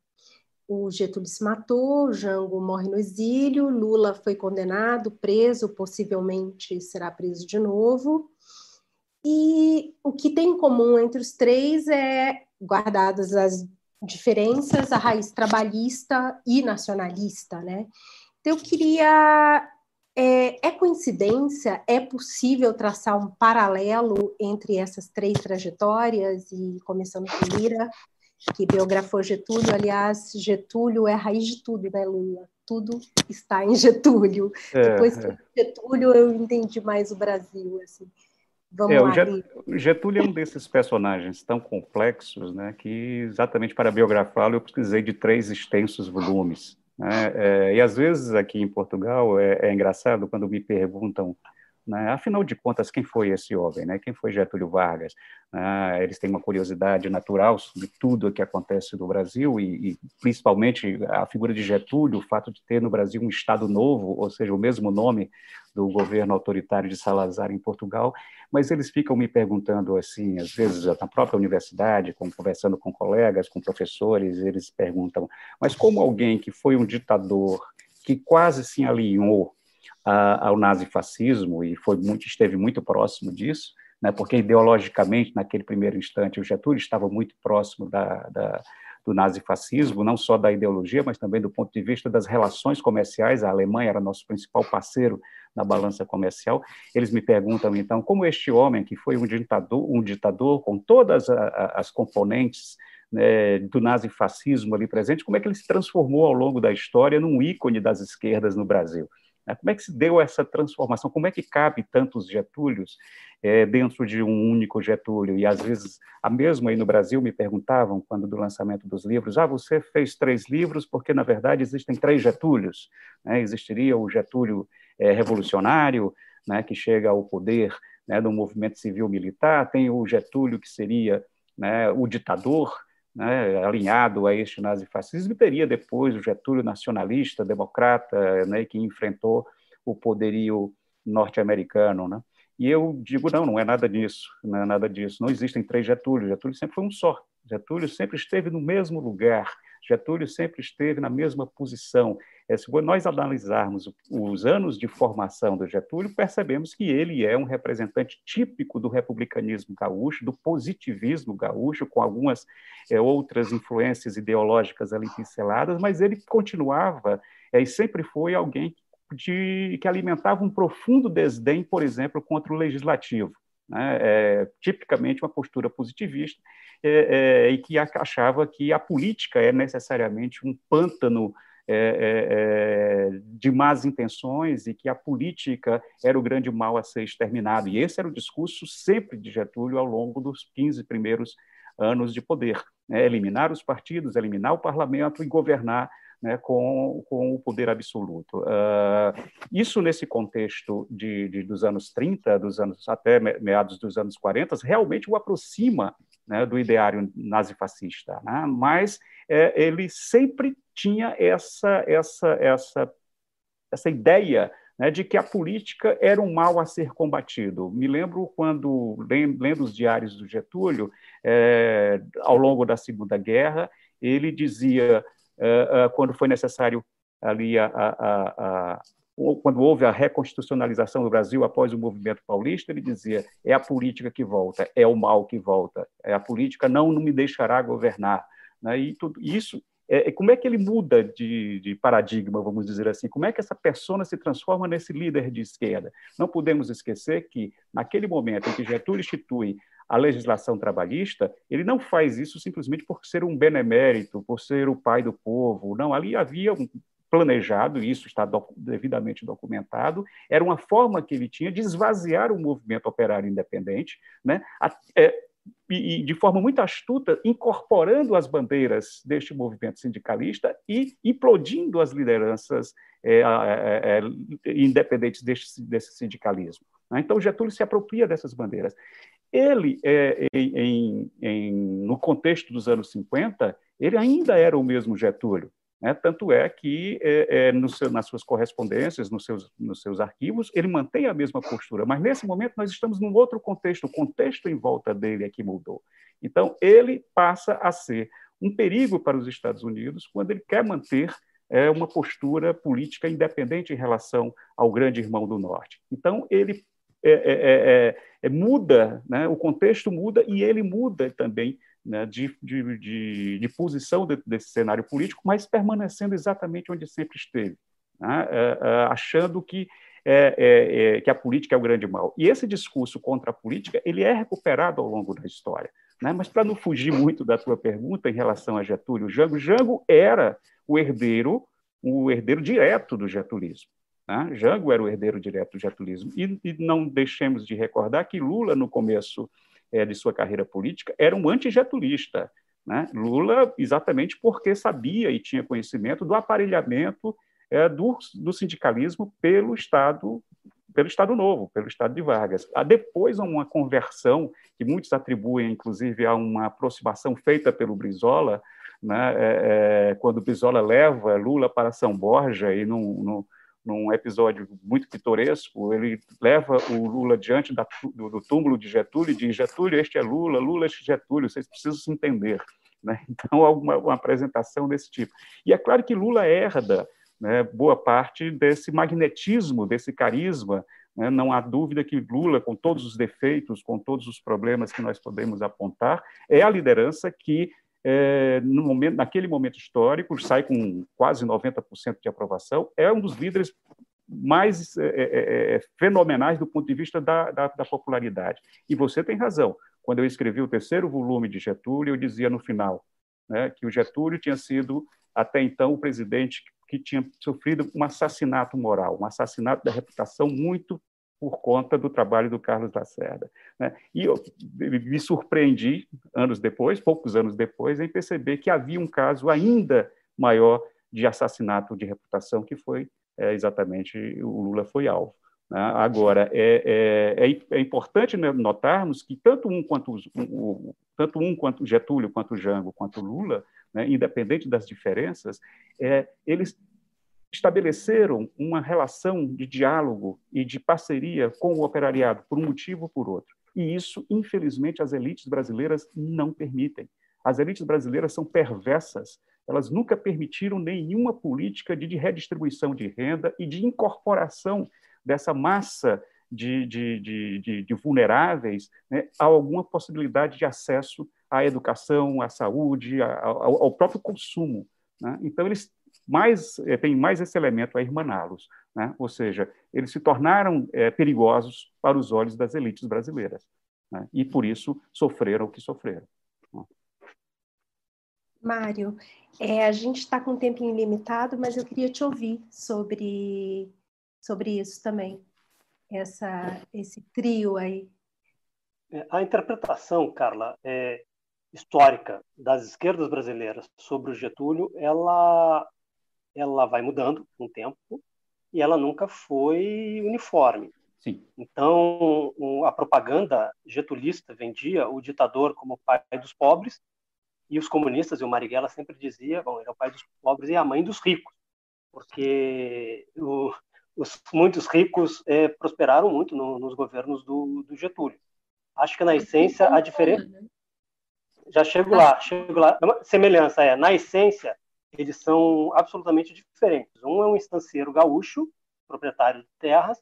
O Getúlio se matou, o Jango morre no exílio, Lula foi condenado, preso, possivelmente será preso de novo. E o que tem em comum entre os três é, guardadas as diferenças, a raiz trabalhista e nacionalista, né? Então, eu queria. É, é, coincidência? É possível traçar um paralelo entre essas três trajetórias? E começando com Lira, que biografou Getúlio, aliás, Getúlio é a raiz de tudo, né, Lula? Tudo está em Getúlio. É, Depois que é. Getúlio, eu entendi mais o Brasil, assim. Vamos é, lá, o Getúlio é um desses personagens tão complexos, né, que exatamente para biografá-lo eu precisei de três extensos volumes. Né? É, e às vezes aqui em Portugal é, é engraçado quando me perguntam né? Afinal de contas, quem foi esse homem? Né? Quem foi Getúlio Vargas? Ah, eles têm uma curiosidade natural sobre tudo o que acontece no Brasil e, e, principalmente a figura de Getúlio, o fato de ter no Brasil um Estado novo, ou seja, o mesmo nome do governo autoritário de Salazar em Portugal. Mas eles ficam me perguntando assim, às vezes na própria universidade, conversando com colegas, com professores, eles perguntam: mas como alguém que foi um ditador que quase se alinhou ao nazifascismo e foi muito esteve muito próximo disso, né, porque ideologicamente naquele primeiro instante o Getúlio estava muito próximo da, da do nazifascismo, não só da ideologia, mas também do ponto de vista das relações comerciais. A Alemanha era nosso principal parceiro na balança comercial. Eles me perguntam, então, como este homem, que foi um ditador, um ditador com todas as componentes né, do nazifascismo ali presente, como é que ele se transformou ao longo da história num ícone das esquerdas no Brasil? Né? Como é que se deu essa transformação? Como é que cabe tantos Getúlios é, dentro de um único Getúlio? E às vezes, a mesma aí no Brasil me perguntavam, quando do lançamento dos livros, ah, você fez três livros porque, na verdade, existem três Getúlios. Né? Existiria o Getúlio é, revolucionário, né, que chega ao poder né, do movimento civil-militar, tem o Getúlio, que seria né, o ditador, né, alinhado a este nazifascismo, e teria depois o Getúlio nacionalista, democrata, né, que enfrentou o poderio norte-americano. Né? E eu digo, não, não é nada disso, não é nada disso. Não existem três Getúlio, Getúlio sempre foi um só. Getúlio sempre esteve no mesmo lugar, Getúlio sempre esteve na mesma posição. É, se nós analisarmos os anos de formação do Getúlio, percebemos que ele é um representante típico do republicanismo gaúcho, do positivismo gaúcho, com algumas é, outras influências ideológicas ali pinceladas, mas ele continuava é, e sempre foi alguém de, que alimentava um profundo desdém, por exemplo, contra o legislativo. Né? É, tipicamente uma postura positivista é, é, e que achava que a política é necessariamente um pântano é, é, é, de más intenções e que a política era o grande mal a ser exterminado. E esse era o discurso sempre de Getúlio ao longo dos 15 primeiros anos de poder. Né? Eliminar os partidos, eliminar o parlamento e governar né, com, com o poder absoluto. Uh, isso, nesse contexto de, de, dos anos 30, dos anos, até meados dos anos 40, realmente o aproxima né, do ideário nazifascista, né? mas é, ele sempre tinha essa, essa, essa, essa ideia né, de que a política era um mal a ser combatido. Me lembro quando, lendo os diários do Getúlio, é, ao longo da Segunda Guerra, ele dizia uh, uh, quando foi necessário ali a, a, a, quando houve a reconstitucionalização do Brasil após o movimento paulista, ele dizia: é a política que volta, é o mal que volta, é a política não, não me deixará governar. Né? E tudo isso, é, como é que ele muda de, de, paradigma, vamos dizer assim? Como é que essa persona se transforma nesse líder de esquerda? Não podemos esquecer que, naquele momento em que Getúlio institui a legislação trabalhista, ele não faz isso simplesmente por ser um benemérito, por ser o pai do povo. Não, ali havia um planejado, e isso está devidamente documentado, era uma forma que ele tinha de esvaziar o movimento operário independente, né? É, e, de forma muito astuta, incorporando as bandeiras deste movimento sindicalista e implodindo as lideranças é, é, é, independentes deste, desse sindicalismo. Né? Então, Getúlio se apropria dessas bandeiras. Ele, é, em, em, no contexto dos anos 50, ele ainda era o mesmo Getúlio. Né? Tanto é que, é, é, seu, nas suas correspondências, nos seus, nos seus arquivos, ele mantém a mesma postura. Mas, nesse momento, nós estamos num outro contexto. O contexto em volta dele é que mudou. Então, ele passa a ser um perigo para os Estados Unidos quando ele quer manter é, uma postura política independente em relação ao grande irmão do Norte. Então, ele é, é, é, é, muda, né? o contexto muda e ele muda também né, de, de, de, de, posição de, desse cenário político, mas permanecendo exatamente onde sempre esteve, né, é, é, achando que, é, é, é, que a política é o grande mal. E esse discurso contra a política ele é recuperado ao longo da história. Né? Mas para não fugir muito da tua pergunta em relação a Getúlio Jango, Jango era o herdeiro, o herdeiro direto do getulismo. Né? Jango era o herdeiro direto do getulismo. E, e não deixemos de recordar que Lula, no começo é, de sua carreira política, era um antigetulista. Né? Lula, exatamente porque sabia e tinha conhecimento do aparelhamento é, do, do, sindicalismo pelo Estado, pelo Estado Novo, pelo Estado de Vargas. Há depois uma conversão que muitos atribuem, inclusive, a uma aproximação feita pelo Brizola, né? é, quando Brizola leva Lula para São Borja e num, num episódio muito pitoresco, ele leva o Lula diante da, do, do, túmulo de Getúlio e diz: Getúlio, este é Lula, Lula, este é Getúlio, vocês precisam se entender. Né? <laughs> Então, há uma, uma, apresentação desse tipo. E é claro que Lula herda né, boa parte desse magnetismo, desse carisma. Né? Não há dúvida que Lula, com todos os defeitos, com todos os problemas que nós podemos apontar, é a liderança que é, no momento, naquele momento histórico, sai com quase 90% de aprovação, é um dos líderes mais é, é, é, é, fenomenais do ponto de vista da, da, da, popularidade. E você tem razão. Quando eu escrevi o terceiro volume de Getúlio, eu dizia no final né, que o Getúlio tinha sido, até então, o presidente que tinha sofrido um assassinato moral, um assassinato da reputação muito por conta do trabalho do Carlos Lacerda. Né? E eu me surpreendi, anos depois, poucos anos depois, em perceber que havia um caso ainda maior de assassinato de reputação, que foi é, exatamente o Lula foi alvo. Né? Agora, é, é, é, é importante notarmos que tanto um quanto, o, tanto um quanto Getúlio, quanto Jango, quanto Lula, né, independente das diferenças, é, eles estabeleceram uma relação de diálogo e de parceria com o operariado, por um motivo ou por outro. E isso, infelizmente, as elites brasileiras não permitem. As elites brasileiras são perversas. Elas nunca permitiram nenhuma política de redistribuição de renda e de incorporação dessa massa de, de, de, de vulneráveis né, a alguma possibilidade de acesso à educação, à saúde, ao, ao próprio consumo. Né? Então, eles mais, é, tem mais esse elemento a irmaná-los. Né? Ou seja, eles se tornaram é, perigosos para os olhos das elites brasileiras. Né? E, por isso, sofreram o que sofreram. Mário, é, a gente está com um tempinho limitado, mas eu queria te ouvir sobre, sobre isso também, essa, esse trio aí. A interpretação, Carla, é, histórica das esquerdas brasileiras sobre o Getúlio, ela ela vai mudando com o tempo e ela nunca foi uniforme. Sim. Então, a propaganda getulista vendia o ditador como pai dos pobres e os comunistas, e o Marighella sempre dizia, bom, ele é o pai dos pobres e a mãe dos ricos, porque o, os muitos ricos é, prosperaram muito no, nos governos do, do, Getúlio. Acho que na essência a diferença né? já chego lá, chego lá. Semelhança é, na essência, eles são absolutamente diferentes. Um é um estancieiro gaúcho, proprietário de terras,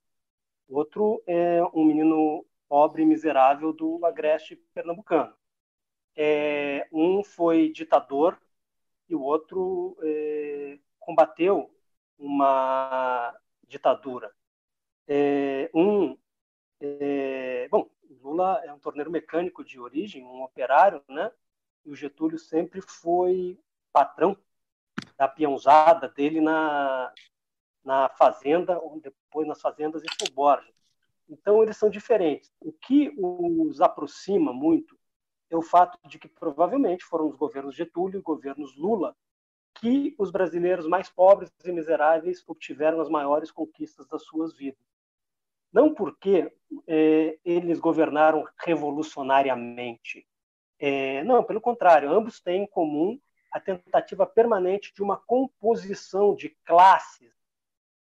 outro é um menino pobre e miserável do agreste pernambucano. É, um foi ditador e o outro é, combateu uma ditadura. É, um, é, bom, Lula é um torneiro mecânico de origem, um operário, né? E o Getúlio sempre foi patrão da peãozada dele na, na fazenda, depois nas fazendas em Borja. Então, eles são diferentes. O que os aproxima muito é o fato de que provavelmente foram os governos Getúlio e governos Lula que os brasileiros mais pobres e miseráveis obtiveram as maiores conquistas das suas vidas. Não porque é, eles governaram revolucionariamente. É, não, pelo contrário, ambos têm em comum a tentativa permanente de uma composição de classes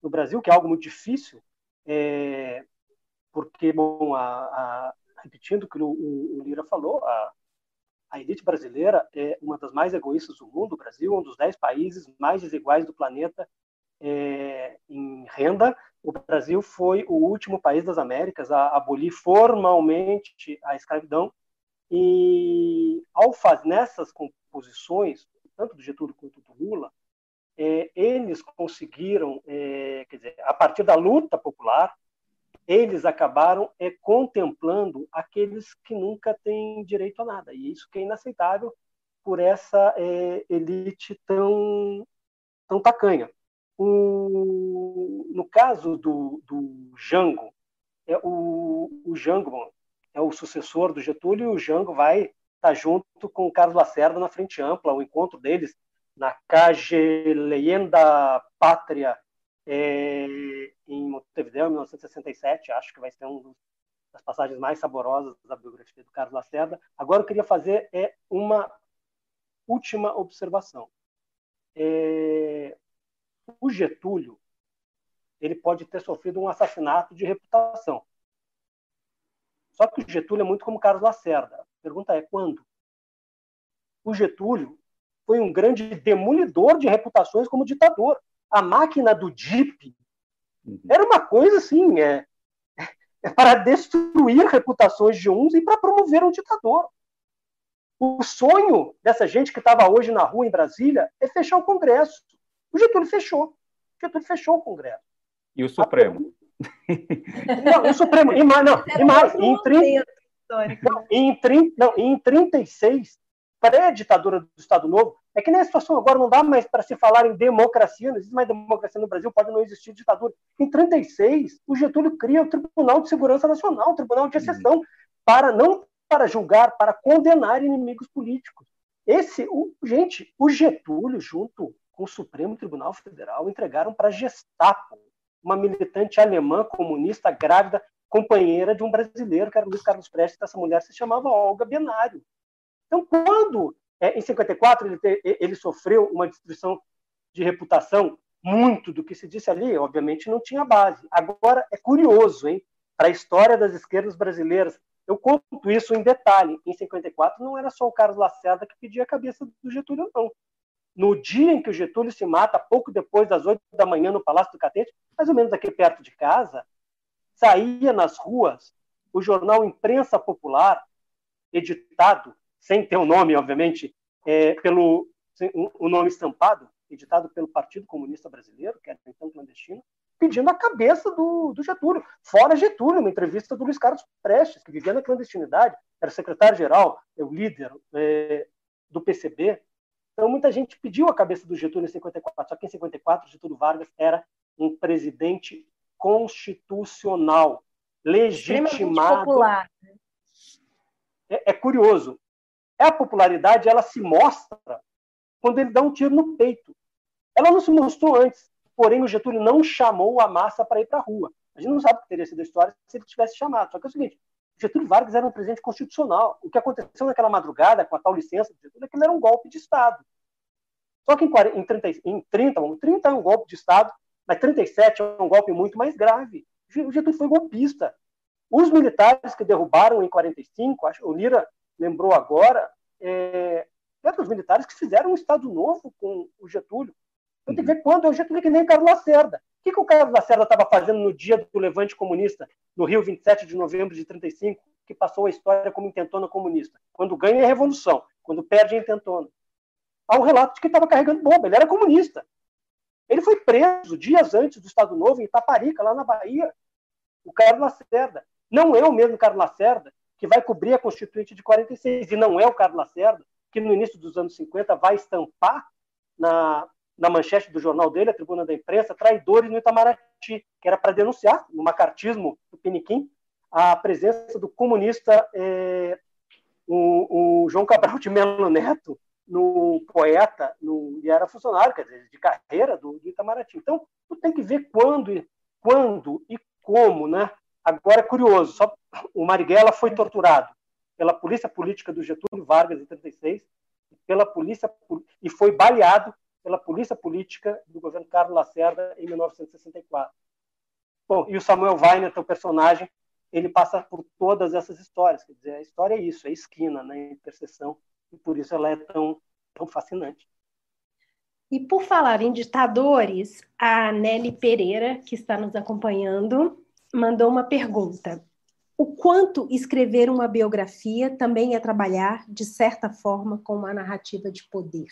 no Brasil, que é algo muito difícil, é, porque, bom, a, a, repetindo o que o, o, Lira falou, a, a elite brasileira é uma das mais egoístas do mundo. O Brasil é um dos dez países mais desiguais do planeta é, em renda. O Brasil foi o último país das Américas a abolir formalmente a escravidão E ao fazer nessas composições, tanto do Getúlio quanto do Lula, é, eles conseguiram, é, quer dizer, a partir da luta popular, eles acabaram é, contemplando aqueles que nunca têm direito a nada. E isso que é inaceitável por essa é, elite tão, tão tacanha. O, no caso do, do Jango, é o, o Jango bom, é o sucessor do Getúlio e o Jango vai estar tá junto com o Carlos Lacerda na frente ampla. O encontro deles na Cage Leyenda Pátria é, em Montevideo, em 1967. Acho que vai ser uma das passagens mais saborosas da biografia do Carlos Lacerda. Agora eu queria fazer é uma última observação. É, o Getúlio ele pode ter sofrido um assassinato de reputação. Só que o Getúlio é muito como Carlos Lacerda. A pergunta é quando? O Getúlio foi um grande demolidor de reputações como ditador. A máquina do DIP uhum. era uma coisa assim, é, é para destruir reputações de uns e para promover um ditador. O sonho dessa gente que estava hoje na rua em Brasília é fechar o Congresso. O Getúlio fechou. O Getúlio fechou o Congresso. E o Supremo? Não, o Supremo. E mais, não, e mais em, 30, não, em, 30, não, em 36, pré-ditadura do Estado Novo, é que nessa situação agora não dá mais para se falar em democracia, não existe mais democracia no Brasil, pode não existir ditadura. Em 36, o Getúlio cria o Tribunal de Segurança Nacional, o Tribunal de Exceção, para não para julgar, para condenar inimigos políticos. Esse, o, gente, o Getúlio, junto com o Supremo Tribunal Federal, entregaram para a Gestapo, uma militante alemã comunista grávida, companheira de um brasileiro, que era Luiz Carlos Prestes, essa mulher se chamava Olga Benário. Então, quando, é, em 54, ele, ele sofreu uma destruição de reputação, muito do que se disse ali, obviamente, não tinha base. Agora, é curioso, hein? Para a história das esquerdas brasileiras, eu conto isso em detalhe. Em 54, não era só o Carlos Lacerda que pedia a cabeça do Getúlio, não. No dia em que o Getúlio se mata, pouco depois das oito da manhã, no Palácio do Catete, mais ou menos aqui perto de casa, saía nas ruas o jornal Imprensa Popular, editado, sem ter o um nome, obviamente, é, pelo o um nome estampado, editado pelo Partido Comunista Brasileiro, que era então clandestino, pedindo a cabeça do, do, Getúlio. Fora Getúlio, uma entrevista do Luiz Carlos Prestes, que vivia na clandestinidade, era secretário-geral, é o líder é, do PCB. Então, muita gente pediu a cabeça do Getúlio em 54, só que em 54, Getúlio Vargas era um presidente constitucional, legitimado. Popular. Né? É, é curioso. A popularidade ela se mostra quando ele dá um tiro no peito. Ela não se mostrou antes, porém o Getúlio não chamou a massa para ir para a rua. A gente não sabe o que teria sido a história se ele tivesse chamado. Só que é o seguinte: Getúlio Vargas era um presidente constitucional. O que aconteceu naquela madrugada, com a tal licença do Getúlio, é que ele era um golpe de Estado. Só que em, 40, em, 30, em 30, 30 é um golpe de Estado, mas 37 é um golpe muito mais grave. O Getúlio foi golpista. Os militares que derrubaram em 45, acho, o Lira lembrou agora, é, eram os militares que fizeram um Estado novo com o Getúlio. Eu tenho que ver quando é o Getúlio que nem Carlos Lacerda. Que, que o Carlos Lacerda estava fazendo no dia do levante comunista, no Rio, 27 de novembro de 35, que passou a história como intentona comunista? Quando ganha é revolução, quando perde é intentona. Há um relato de que estava carregando bomba, ele era comunista. Ele foi preso dias antes do Estado Novo, em Itaparica, lá na Bahia. O Carlos Lacerda. Não é o mesmo Carlos Lacerda que vai cobrir a Constituinte de 46, e não é o Carlos Lacerda que no início dos anos 50 vai estampar na, na manchete do jornal dele, a Tribuna da Imprensa, traidores no Itamaraty, que era para denunciar, no macartismo do Piniquim, a presença do comunista é, o, o, João Cabral de Melo Neto, no poeta, no, e era funcionário, quer dizer, de carreira do, do Itamaraty. Então, tu tem que ver quando, quando e como, né? Agora é curioso, só, o Marighella foi torturado pela polícia política do Getúlio Vargas em 36 pela polícia e foi baleado pela polícia política do governo Carlos Lacerda em 1964. Bom, e o Samuel Weiner, teu personagem, ele passa por todas essas histórias. Quer dizer, a história é isso, é esquina, né, interseção e por isso ela é tão, tão fascinante. E por falar em ditadores, a Nelly Pereira, que está nos acompanhando, mandou uma pergunta. O quanto escrever uma biografia também é trabalhar, de certa forma, com uma narrativa de poder.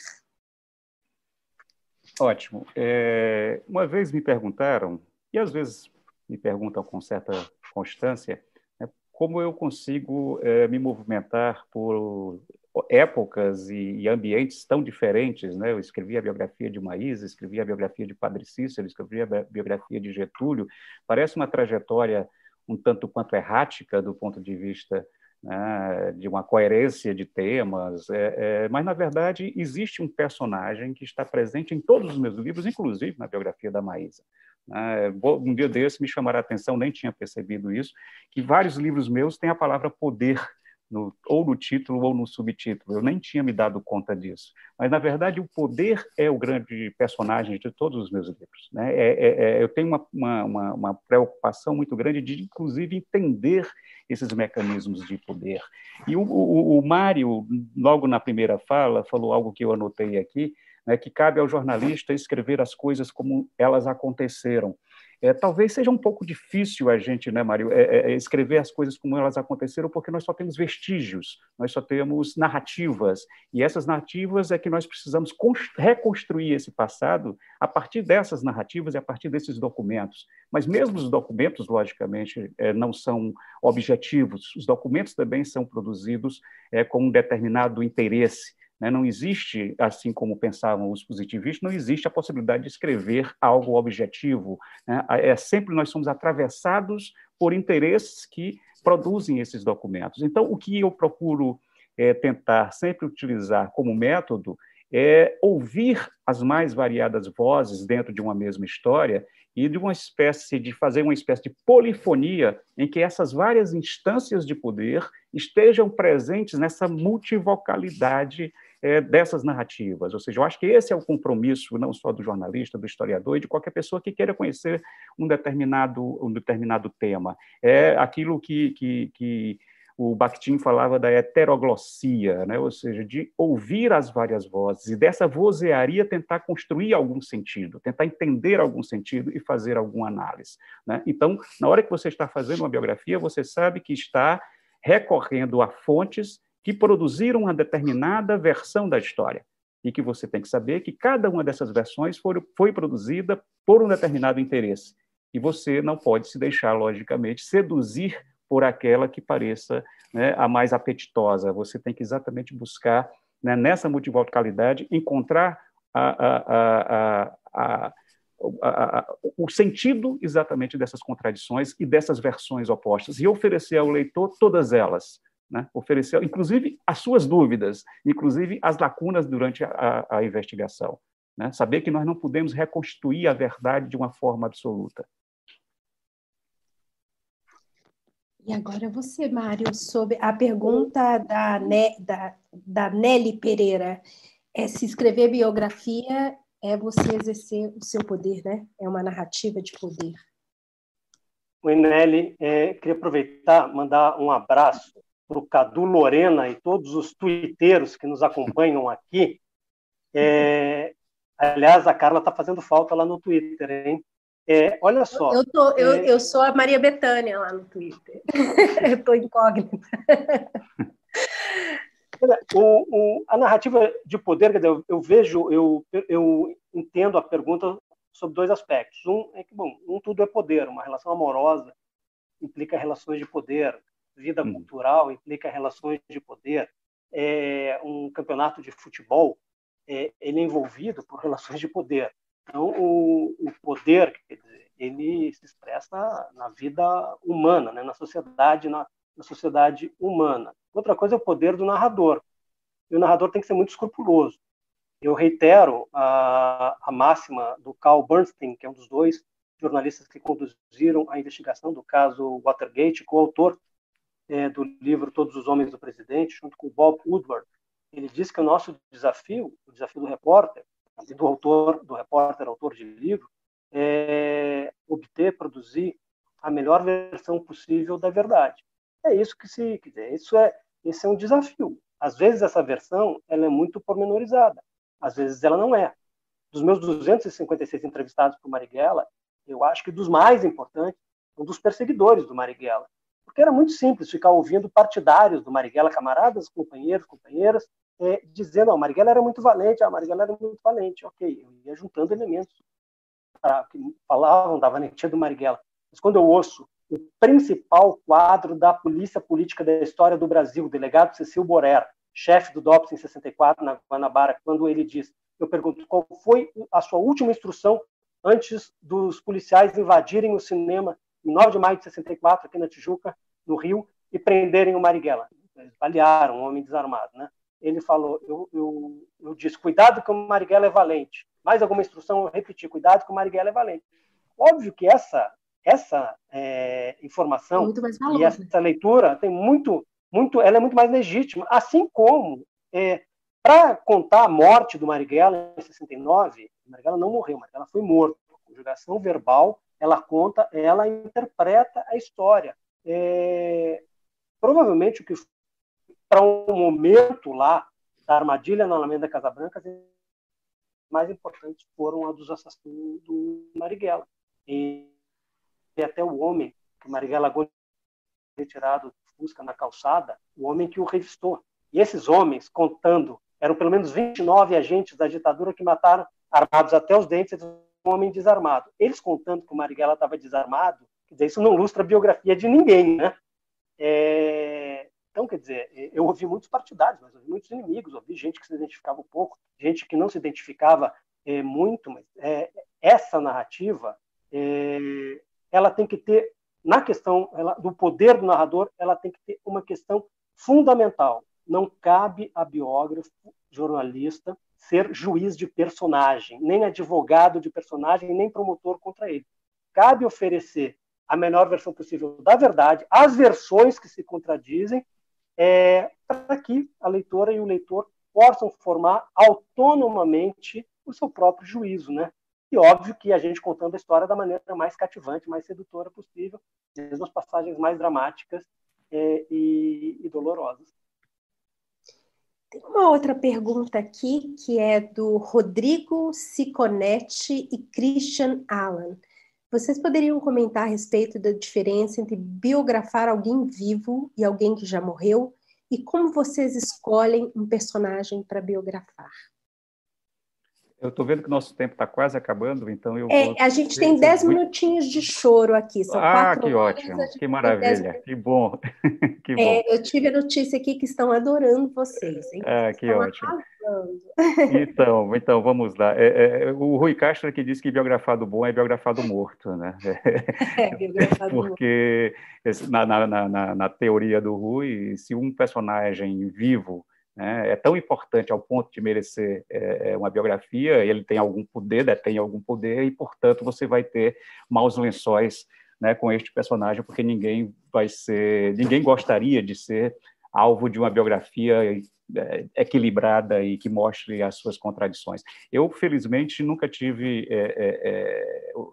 Ótimo. É, uma vez me perguntaram, e às vezes me perguntam com certa constância, né, como eu consigo é, me movimentar por épocas e, e, ambientes tão diferentes. Né? Eu escrevi a biografia de Maísa, escrevi a biografia de Padre Cícero, escrevi a biografia de Getúlio. Parece uma trajetória um tanto quanto errática do ponto de vista né, de uma coerência de temas, é, é, mas na verdade existe um personagem que está presente em todos os meus livros, inclusive na biografia da Maísa. Né. Um dia desse me chamaram a atenção, nem tinha percebido isso, que vários livros meus têm a palavra poder no, ou no título ou no subtítulo. Eu nem tinha me dado conta disso. Mas, na verdade, o poder é o grande personagem de todos os meus livros. Né? É, é, é, eu tenho uma, uma, uma, preocupação muito grande de, inclusive, entender esses mecanismos de poder. E o, o, o Mário, logo na primeira fala, falou algo que eu anotei aqui, né, que cabe ao jornalista escrever as coisas como elas aconteceram. É, talvez seja um pouco difícil a gente, né, Mário, é, é, é, escrever as coisas como elas aconteceram, porque nós só temos vestígios, nós só temos narrativas, e essas narrativas é que nós precisamos reconstruir esse passado a partir dessas narrativas e a partir desses documentos. Mas mesmo os documentos, logicamente, é, não são objetivos, os documentos também são produzidos é, com um determinado interesse. Né? Não existe, assim como pensavam os positivistas, não existe a possibilidade de escrever algo objetivo. Né? É sempre nós somos atravessados por interesses que produzem esses documentos. Então, o que eu procuro é, tentar sempre utilizar como método é ouvir as mais variadas vozes dentro de uma mesma história e de uma espécie de fazer uma espécie de polifonia em que essas várias instâncias de poder estejam presentes nessa multivocalidade é, dessas narrativas. Ou seja, eu acho que esse é o compromisso não só do jornalista, do historiador e de qualquer pessoa que queira conhecer um determinado, um determinado tema. É aquilo que, que, que o Bakhtin falava da heteroglossia, né? ou seja, de ouvir as várias vozes e dessa vozearia tentar construir algum sentido, tentar entender algum sentido e fazer alguma análise. Né? Então, na hora que você está fazendo uma biografia, você sabe que está recorrendo a fontes que produziram uma determinada versão da história. E que você tem que saber que cada uma dessas versões foi, foi produzida por um determinado interesse. E você não pode se deixar, logicamente, seduzir por aquela que pareça né, a mais apetitosa. Você tem que exatamente buscar, né, nessa multivocalidade, encontrar a, a, a, o sentido exatamente dessas contradições e dessas versões opostas e oferecer ao leitor todas elas, né? oferecer, inclusive, as suas dúvidas, inclusive as lacunas durante a, a investigação. Né? Saber que nós não podemos reconstruir a verdade de uma forma absoluta. E agora você, Mário, sobre a pergunta da, ne, da, da Nelly Pereira. É se escrever biografia é você exercer o seu poder, né? É uma narrativa de poder. Oi, Nelly. É, queria aproveitar, mandar um abraço para o Cadu Lorena e todos os tuiteiros que nos acompanham aqui. É, aliás, a Carla está fazendo falta lá no Twitter, hein? É, olha só. Eu, tô, eu, é... eu sou a Maria Bethânia lá no Twitter. <laughs> eu estou incógnita. <laughs> O, o, a narrativa de poder, eu, eu vejo, eu, eu entendo a pergunta sobre dois aspectos. Um é que, bom, um tudo é poder, uma relação amorosa implica relações de poder, vida hum. cultural implica relações de poder, é, um campeonato de futebol é, ele é envolvido por relações de poder. Então, o, o poder, dizer, ele se expressa na vida humana, né, na sociedade, na, na sociedade humana. Outra coisa é o poder do narrador. E o narrador tem que ser muito escrupuloso. Eu reitero a, a máxima do Carl Bernstein, que é um dos dois jornalistas que conduziram a investigação do caso Watergate, coautor é, do livro Todos os Homens do Presidente, junto com Bob Woodward. Ele diz que o nosso desafio, o desafio do repórter, e do autor, do repórter, autor de livro, é obter, produzir a melhor versão possível da verdade. É isso que se, quer dizer, isso é, esse é um desafio. Às vezes essa versão ela é muito pormenorizada, às vezes ela não é. Dos meus 256 entrevistados por Marighella, eu acho que dos mais importantes, um dos perseguidores do Marighella, porque era muito simples ficar ouvindo partidários do Marighella, camaradas, companheiros, companheiras, é, dizendo, oh, Marighella era muito valente, a Marighella era muito valente, ok, eu ia juntando elementos pra, que falavam da valentia do Marighella. Mas quando eu ouço o principal quadro da polícia política da história do Brasil, o delegado Cecil Borer, chefe do DOPS em 64, na Guanabara, quando ele diz, eu pergunto, qual foi a sua última instrução antes dos policiais invadirem o cinema em 9 de maio de 64, aqui na Tijuca, no Rio, e prenderem o Marighella. Eles balearam um homem desarmado, né? Ele falou, eu, eu, eu disse, cuidado que o Marighella é valente. Mais alguma instrução, eu repeti, cuidado que o Marighella é valente. Óbvio que essa essa é, informação e essa leitura tem muito, muito, ela é muito mais legítima, assim como é, para contar a morte do Marighella em 69, Marighella não morreu, Marighella foi morto. A conjugação verbal, ela conta, ela interpreta a história. É, provavelmente o que para um momento lá da armadilha na Alameda Casabranca mais importantes foram a dos assassinos do Marighella. E até o homem que Marighella Gomes retirado de Fusca na calçada, o homem que o revistou. E esses homens, contando, eram pelo menos 29 agentes da ditadura que mataram, armados até os dentes, homem desarmado. Eles contando que o Marighella estava desarmado, quer dizer, isso não ilustra a biografia de ninguém, né? É... Então, quer dizer, eu ouvi muitos partidários, mas ouvi muitos inimigos, ouvi gente que se identificava um pouco, gente que não se identificava é, muito, mas é, essa narrativa é, ela tem que ter, na questão ela, do poder do narrador, ela tem que ter uma questão fundamental. Não cabe a biógrafo, jornalista, ser juiz de personagem, nem advogado de personagem, nem promotor contra ele. Cabe oferecer a melhor versão possível da verdade, as versões que se contradizem, é, para que a leitora e o leitor possam formar autonomamente o seu próprio juízo, né? E óbvio que a gente contando a história da maneira mais cativante, mais sedutora possível, mesmo as passagens mais dramáticas é, e, e dolorosas. Tem uma outra pergunta aqui que é do Rodrigo Siconetti e Christian Allen. Vocês poderiam comentar a respeito da diferença entre biografar alguém vivo e alguém que já morreu? E como vocês escolhem um personagem para biografar? Eu estou vendo que o nosso tempo está quase acabando, então eu. É, a gente tem dez minutinhos de choro aqui. São ah, que ótimo, que maravilha, que bom. <laughs> que bom. É, eu tive a notícia aqui que estão adorando vocês. Hein? Ah, que ótimo. Então, então, vamos lá. É, é, o Rui Castro que disse que biografado bom é biografado morto, né? <laughs> É, biografado <laughs> Porque na, na, na, na teoria do Rui, se um personagem vivo é tão importante ao ponto de merecer é, é, uma biografia, ele tem algum poder, detém algum poder, e, portanto, você vai ter maus lençóis né, com este personagem, porque ninguém vai ser, ninguém gostaria de ser alvo de uma biografia é, equilibrada e que mostre as suas contradições. Eu, felizmente, nunca tive é, é o,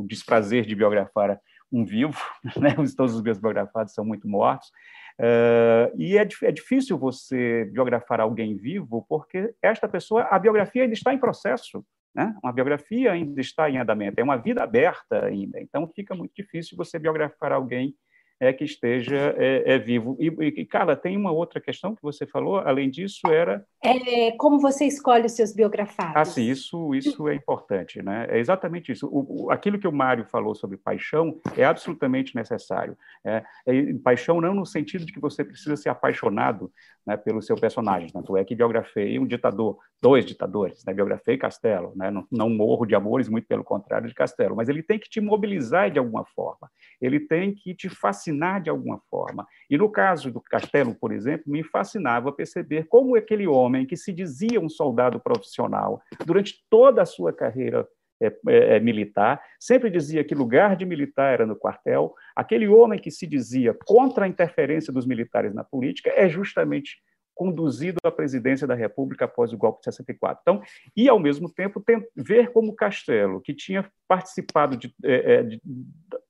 o desprazer de biografar um vivo, <laughs> né? todos os meus biografados são muito mortos, Uh, e é, é, difícil você biografar alguém vivo, porque esta pessoa, a biografia ainda está em processo, né? uma biografia ainda está em andamento, é uma vida aberta ainda, então fica muito difícil você biografar alguém é que esteja é, é vivo. E, e, Carla, tem uma outra questão que você falou, além disso, era... É, como você escolhe os seus biografados. Ah, sim, isso, isso é importante. Né? É exatamente isso. O, o, aquilo que o Mário falou sobre paixão é absolutamente necessário. É, é, paixão não no sentido de que você precisa ser apaixonado né, pelo seu personagem. Tanto é que biografei um ditador, dois ditadores, né? biografei Castelo. Né? Não, não morro de amores, muito pelo contrário de Castelo, mas ele tem que te mobilizar de alguma forma. Ele tem que te fascinar de alguma forma. E no caso do Castelo, por exemplo, me fascinava perceber como aquele homem que se dizia um soldado profissional durante toda a sua carreira é, é, é, militar, sempre dizia que lugar de militar era no quartel. Aquele homem que se dizia contra a interferência dos militares na política é justamente conduzido à presidência da República após o golpe de 64. Então, e ao mesmo tempo ver como Castelo, que tinha participado de, é, é, de,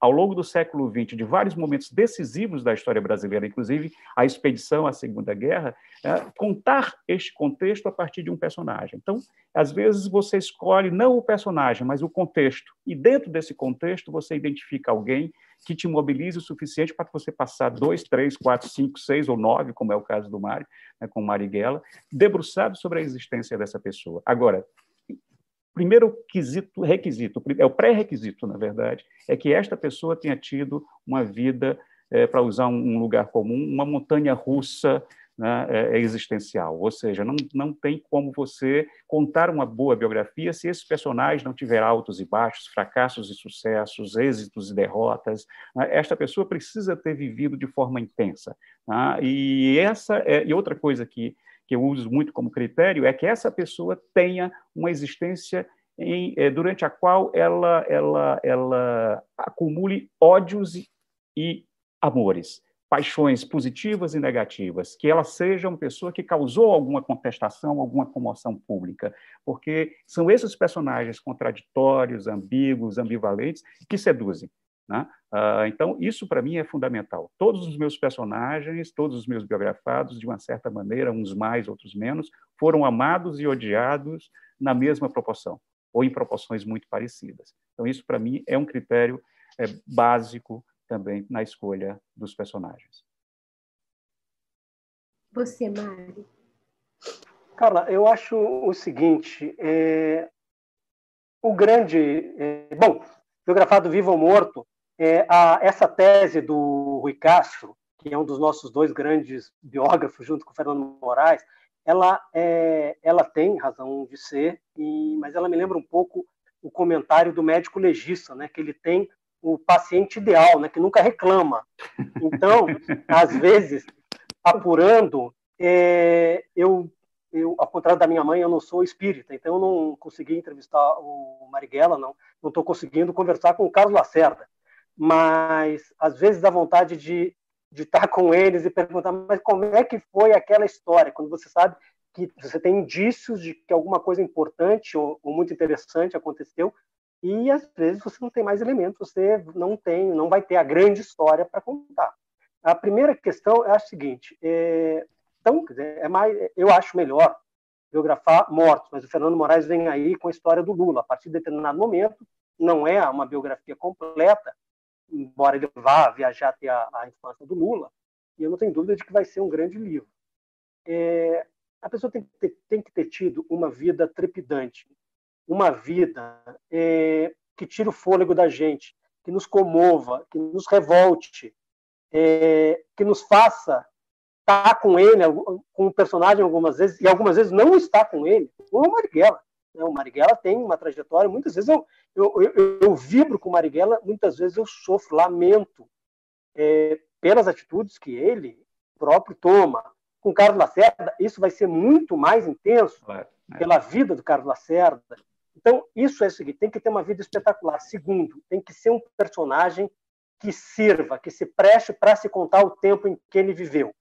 ao longo do século XX de vários momentos decisivos da história brasileira, inclusive a expedição à Segunda Guerra, é, contar este contexto a partir de um personagem. Então, às vezes você escolhe não o personagem, mas o contexto, e dentro desse contexto você identifica alguém que te mobilize o suficiente para você passar dois, três, quatro, cinco, seis ou nove, como é o caso do Mário, né, com Marighella, debruçado sobre a existência dessa pessoa. Agora, primeiro quesito, requisito, é o pré-requisito, na verdade, é que esta pessoa tenha tido uma vida, é, para usar um lugar comum, uma montanha russa né, é, é, existencial. Ou seja, não, não tem como você contar uma boa biografia se esse personagem não tiver altos e baixos, fracassos e sucessos, êxitos e derrotas. Né? Esta pessoa precisa ter vivido de forma intensa. Tá? E essa é, e outra coisa que que eu uso muito como critério é que essa pessoa tenha uma existência em, é, durante a qual ela, ela, ela acumule ódios e, e amores paixões positivas e negativas, que ela seja uma pessoa que causou alguma contestação, alguma comoção pública, porque são esses personagens contraditórios, ambíguos, ambivalentes, que seduzem. Né? Uh, então, isso para mim é fundamental. Todos os meus personagens, todos os meus biografados, de uma certa maneira, uns mais, outros menos, foram amados e odiados na mesma proporção, ou em proporções muito parecidas. Então, isso para mim é um critério é, básico também na escolha dos personagens. Você, Mari. Carla, eu acho o seguinte: é, o grande. É, bom, biografado Vivo ou Morto, é, a, essa tese do Rui Castro, que é um dos nossos dois grandes biógrafos, junto com o Fernando Moraes, ela, é, ela tem razão de ser, e, mas ela me lembra um pouco o comentário do médico legista, né, que ele tem o paciente ideal, né, que nunca reclama. Então, <laughs> às vezes, apurando, é, eu, eu, ao contrário da minha mãe, eu não sou espírita, então eu não consegui entrevistar o Marighella, não estou conseguindo conversar com o Carlos Lacerda. Mas, às vezes, dá vontade de, de estar com eles e perguntar, mas como é que foi aquela história? Quando você sabe que você tem indícios de que alguma coisa importante ou, ou muito interessante aconteceu, e às vezes você não tem mais elementos, você não tem, não vai ter a grande história para contar. A primeira questão é a seguinte: é, então, é mais, eu acho melhor biografar mortos, mas o Fernando Moraes vem aí com a história do Lula. A partir de determinado momento, não é uma biografia completa, embora ele vá viajar até a, a infância do Lula, e eu não tenho dúvida de que vai ser um grande livro. É, a pessoa tem que, ter, tem que ter tido uma vida trepidante, uma vida é, que tire o fôlego da gente, que nos comova, que nos revolte, é, que nos faça estar com ele, com o personagem algumas vezes, e algumas vezes não estar com ele, como o Marighella. Né? O Marighella tem uma trajetória, muitas vezes eu, eu, eu, eu vibro com o Marighella, muitas vezes eu sofro, lamento é, pelas atitudes que ele próprio toma. Com Carlos Lacerda, isso vai ser muito mais intenso é. pela vida do Carlos Lacerda, então, isso é o seguinte: tem que ter uma vida espetacular. Segundo, tem que ser um personagem que sirva, que se preste para se contar o tempo em que ele viveu.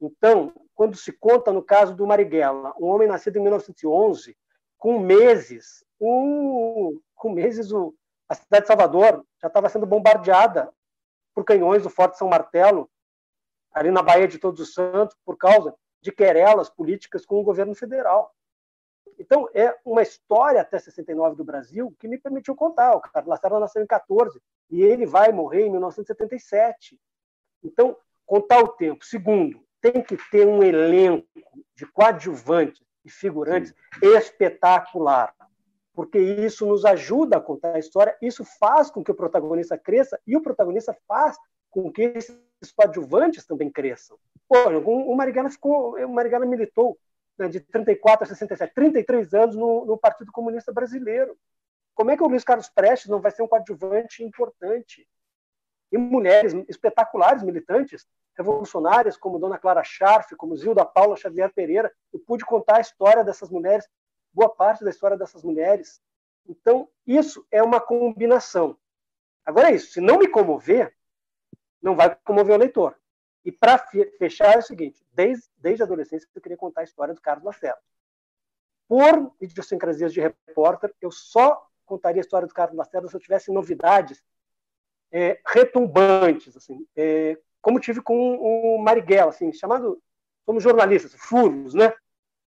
Então, quando se conta no caso do Marighella, um homem nascido em 1911, com meses, um, com meses o, a cidade de Salvador já estava sendo bombardeada por canhões do Forte São Martelo, ali na Baía de Todos os Santos, por causa de querelas políticas com o governo federal. Então, é uma história até 69 do Brasil que me permitiu contar. O Carlos Lacerda nasceu em 14 e ele vai morrer em 1977. Então, contar o tempo. Segundo, tem que ter um elenco de coadjuvantes e figurantes espetacular, porque isso nos ajuda a contar a história, isso faz com que o protagonista cresça e o protagonista faz com que esses coadjuvantes também cresçam. Pô, o Marighella ficou, o Marighella militou né, de 34 a 67, 33 anos no, no, Partido Comunista Brasileiro. Como é que o Luiz Carlos Prestes não vai ser um coadjuvante importante? E mulheres espetaculares, militantes, revolucionárias, como Dona Clara Scharf, como Zilda Paula Xavier Pereira. Eu pude contar a história dessas mulheres, boa parte da história dessas mulheres. Então, isso é uma combinação. Agora é isso, se não me comover, não vai comover o leitor. E para fechar é o seguinte: desde, desde a adolescência eu queria contar a história do Carlos Lacerda. Por idiosincrasias de repórter, eu só contaria a história do Carlos Lacerda se eu tivesse novidades é, retumbantes, assim, é, como tive com o Marighella, assim, chamado, como jornalistas, furos, né?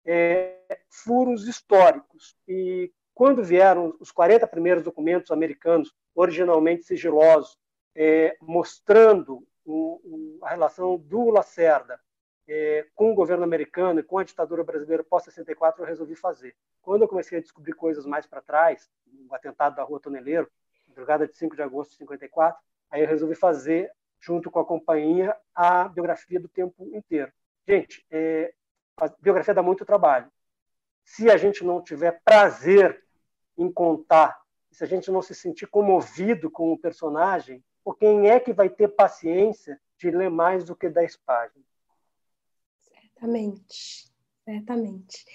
É, furos históricos. E quando vieram os 40 primeiros documentos americanos, originalmente sigilosos, é, mostrando a relação do Lacerda é, com o governo americano e com a ditadura brasileira pós-64, eu resolvi fazer. Quando eu comecei a descobrir coisas mais para trás, o atentado da Rua Toneleiro, madrugada de 5 de agosto de 54, aí eu resolvi fazer, junto com a companhia, a biografia do tempo inteiro. Gente, é, a biografia dá muito trabalho. Se a gente não tiver prazer em contar, se a gente não se sentir comovido com o personagem, por quem é que vai ter paciência de ler mais do que 10 páginas? Certamente, certamente.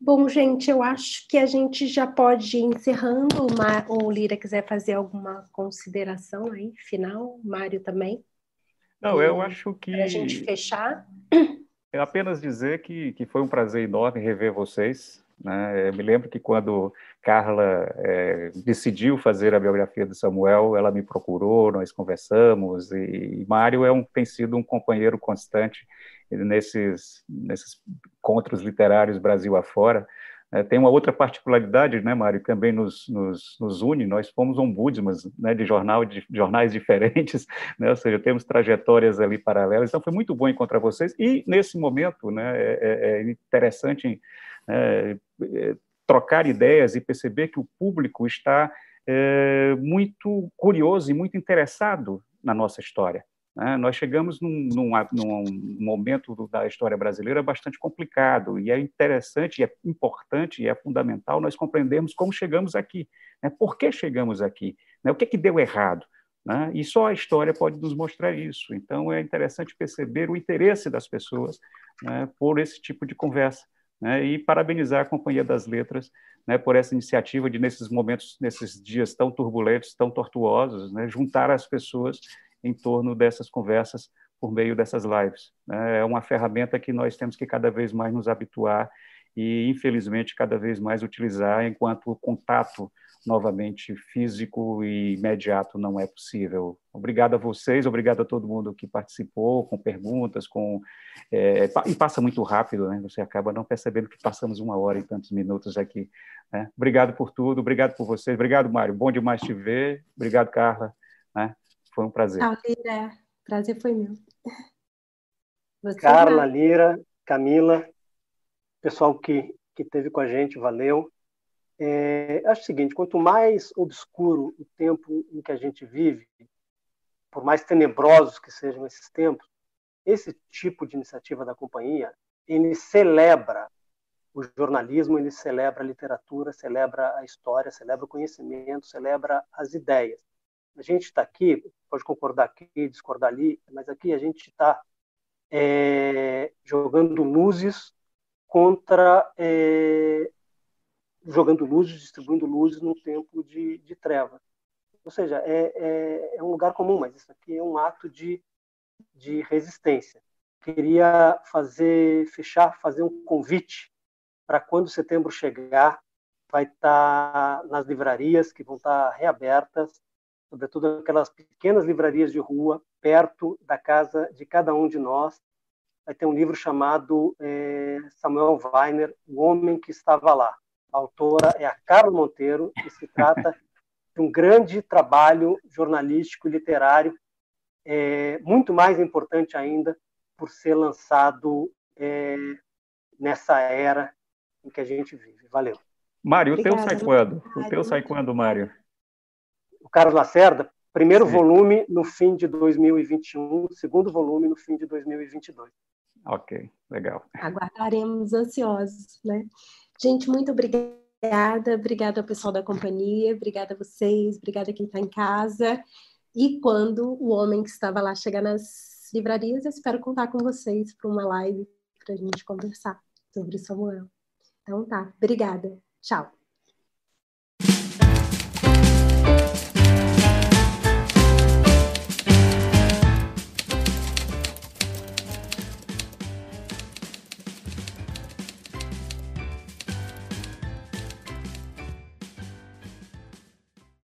Bom, gente, eu acho que a gente já pode ir encerrando. O, o Lira quiser fazer alguma consideração aí, final, o Mário também. Não, eu acho que. Para a gente fechar. É apenas dizer que, que foi um prazer enorme rever vocês. Né? Eu me lembro que quando Carla é, decidiu fazer a biografia do Samuel, ela me procurou, nós conversamos, e, e Mário é um, tem sido um companheiro constante nesses, nesses encontros literários Brasil afora. É, tem uma outra particularidade, né, Mário, que também nos, nos, nos une, nós fomos ombudsman né, de, jornal, de jornais <laughs> diferentes, né, ou seja, temos trajetórias ali paralelas, então foi muito bom encontrar vocês, e nesse momento né, é, é, é interessante é, trocar ideias e perceber que o público está é, muito curioso e muito interessado na nossa história. Né? Nós chegamos num, num, num, momento da história brasileira bastante complicado, e é interessante, é importante, e é fundamental nós compreendermos como chegamos aqui, né? por que chegamos aqui, né? o que, é que deu errado. Né? E só a história pode nos mostrar isso. Então, é interessante perceber o interesse das pessoas né, por esse tipo de conversa. Né, e parabenizar a Companhia das Letras né, por essa iniciativa de, nesses momentos, nesses dias tão turbulentos, tão tortuosos, né, juntar as pessoas em torno dessas conversas por meio dessas lives. Né? É uma ferramenta que nós temos que cada vez mais nos habituar e, infelizmente, cada vez mais utilizar enquanto contato novamente físico e imediato não é possível. Obrigado a vocês, obrigado a todo mundo que participou, com perguntas, com é, e passa muito rápido, né? Você acaba não percebendo que passamos uma hora e tantos minutos aqui. Né? Obrigado por tudo, obrigado por vocês, obrigado Mário, bom demais te ver, obrigado Carla, né? Foi um prazer. Ah, Lira, prazer foi meu. Você Carla, Lira, Camila, pessoal que, que teve com a gente, valeu. É, acho o seguinte: quanto mais obscuro o tempo em que a gente vive, por mais tenebrosos que sejam esses tempos, esse tipo de iniciativa da companhia ele celebra o jornalismo, ele celebra a literatura, celebra a história, celebra o conhecimento, celebra as ideias. A gente está aqui, pode concordar aqui, discordar ali, mas aqui a gente está é, jogando luzes contra. É, jogando luzes, distribuindo luzes num tempo de, de treva. Ou seja, é, é, é, um lugar comum, mas isso aqui é um ato de, de resistência. Queria fazer, fechar, fazer um convite para quando setembro chegar, vai estar nas livrarias que vão estar reabertas, sobretudo aquelas pequenas livrarias de rua, perto da casa de cada um de nós. Vai ter um livro chamado é, Samuel Weiner, O Homem que Estava Lá. A autora é a Carla Monteiro e se trata de um grande trabalho jornalístico e literário, é, muito mais importante ainda por ser lançado é, nessa era em que a gente vive. Valeu. Mário, o teu sai quando? O teu sai quando, Mário? o Carlos Lacerda, primeiro Sim. volume no fim de 2021, segundo volume no fim de 2022. Ok, legal. Aguardaremos ansiosos, né? Gente, muito obrigada, obrigada ao pessoal da companhia, obrigada a vocês, obrigada a quem está em casa. E quando o homem que estava lá chegar nas livrarias, eu espero contar com vocês para uma live para a gente conversar sobre Samuel. Então tá, obrigada. Tchau.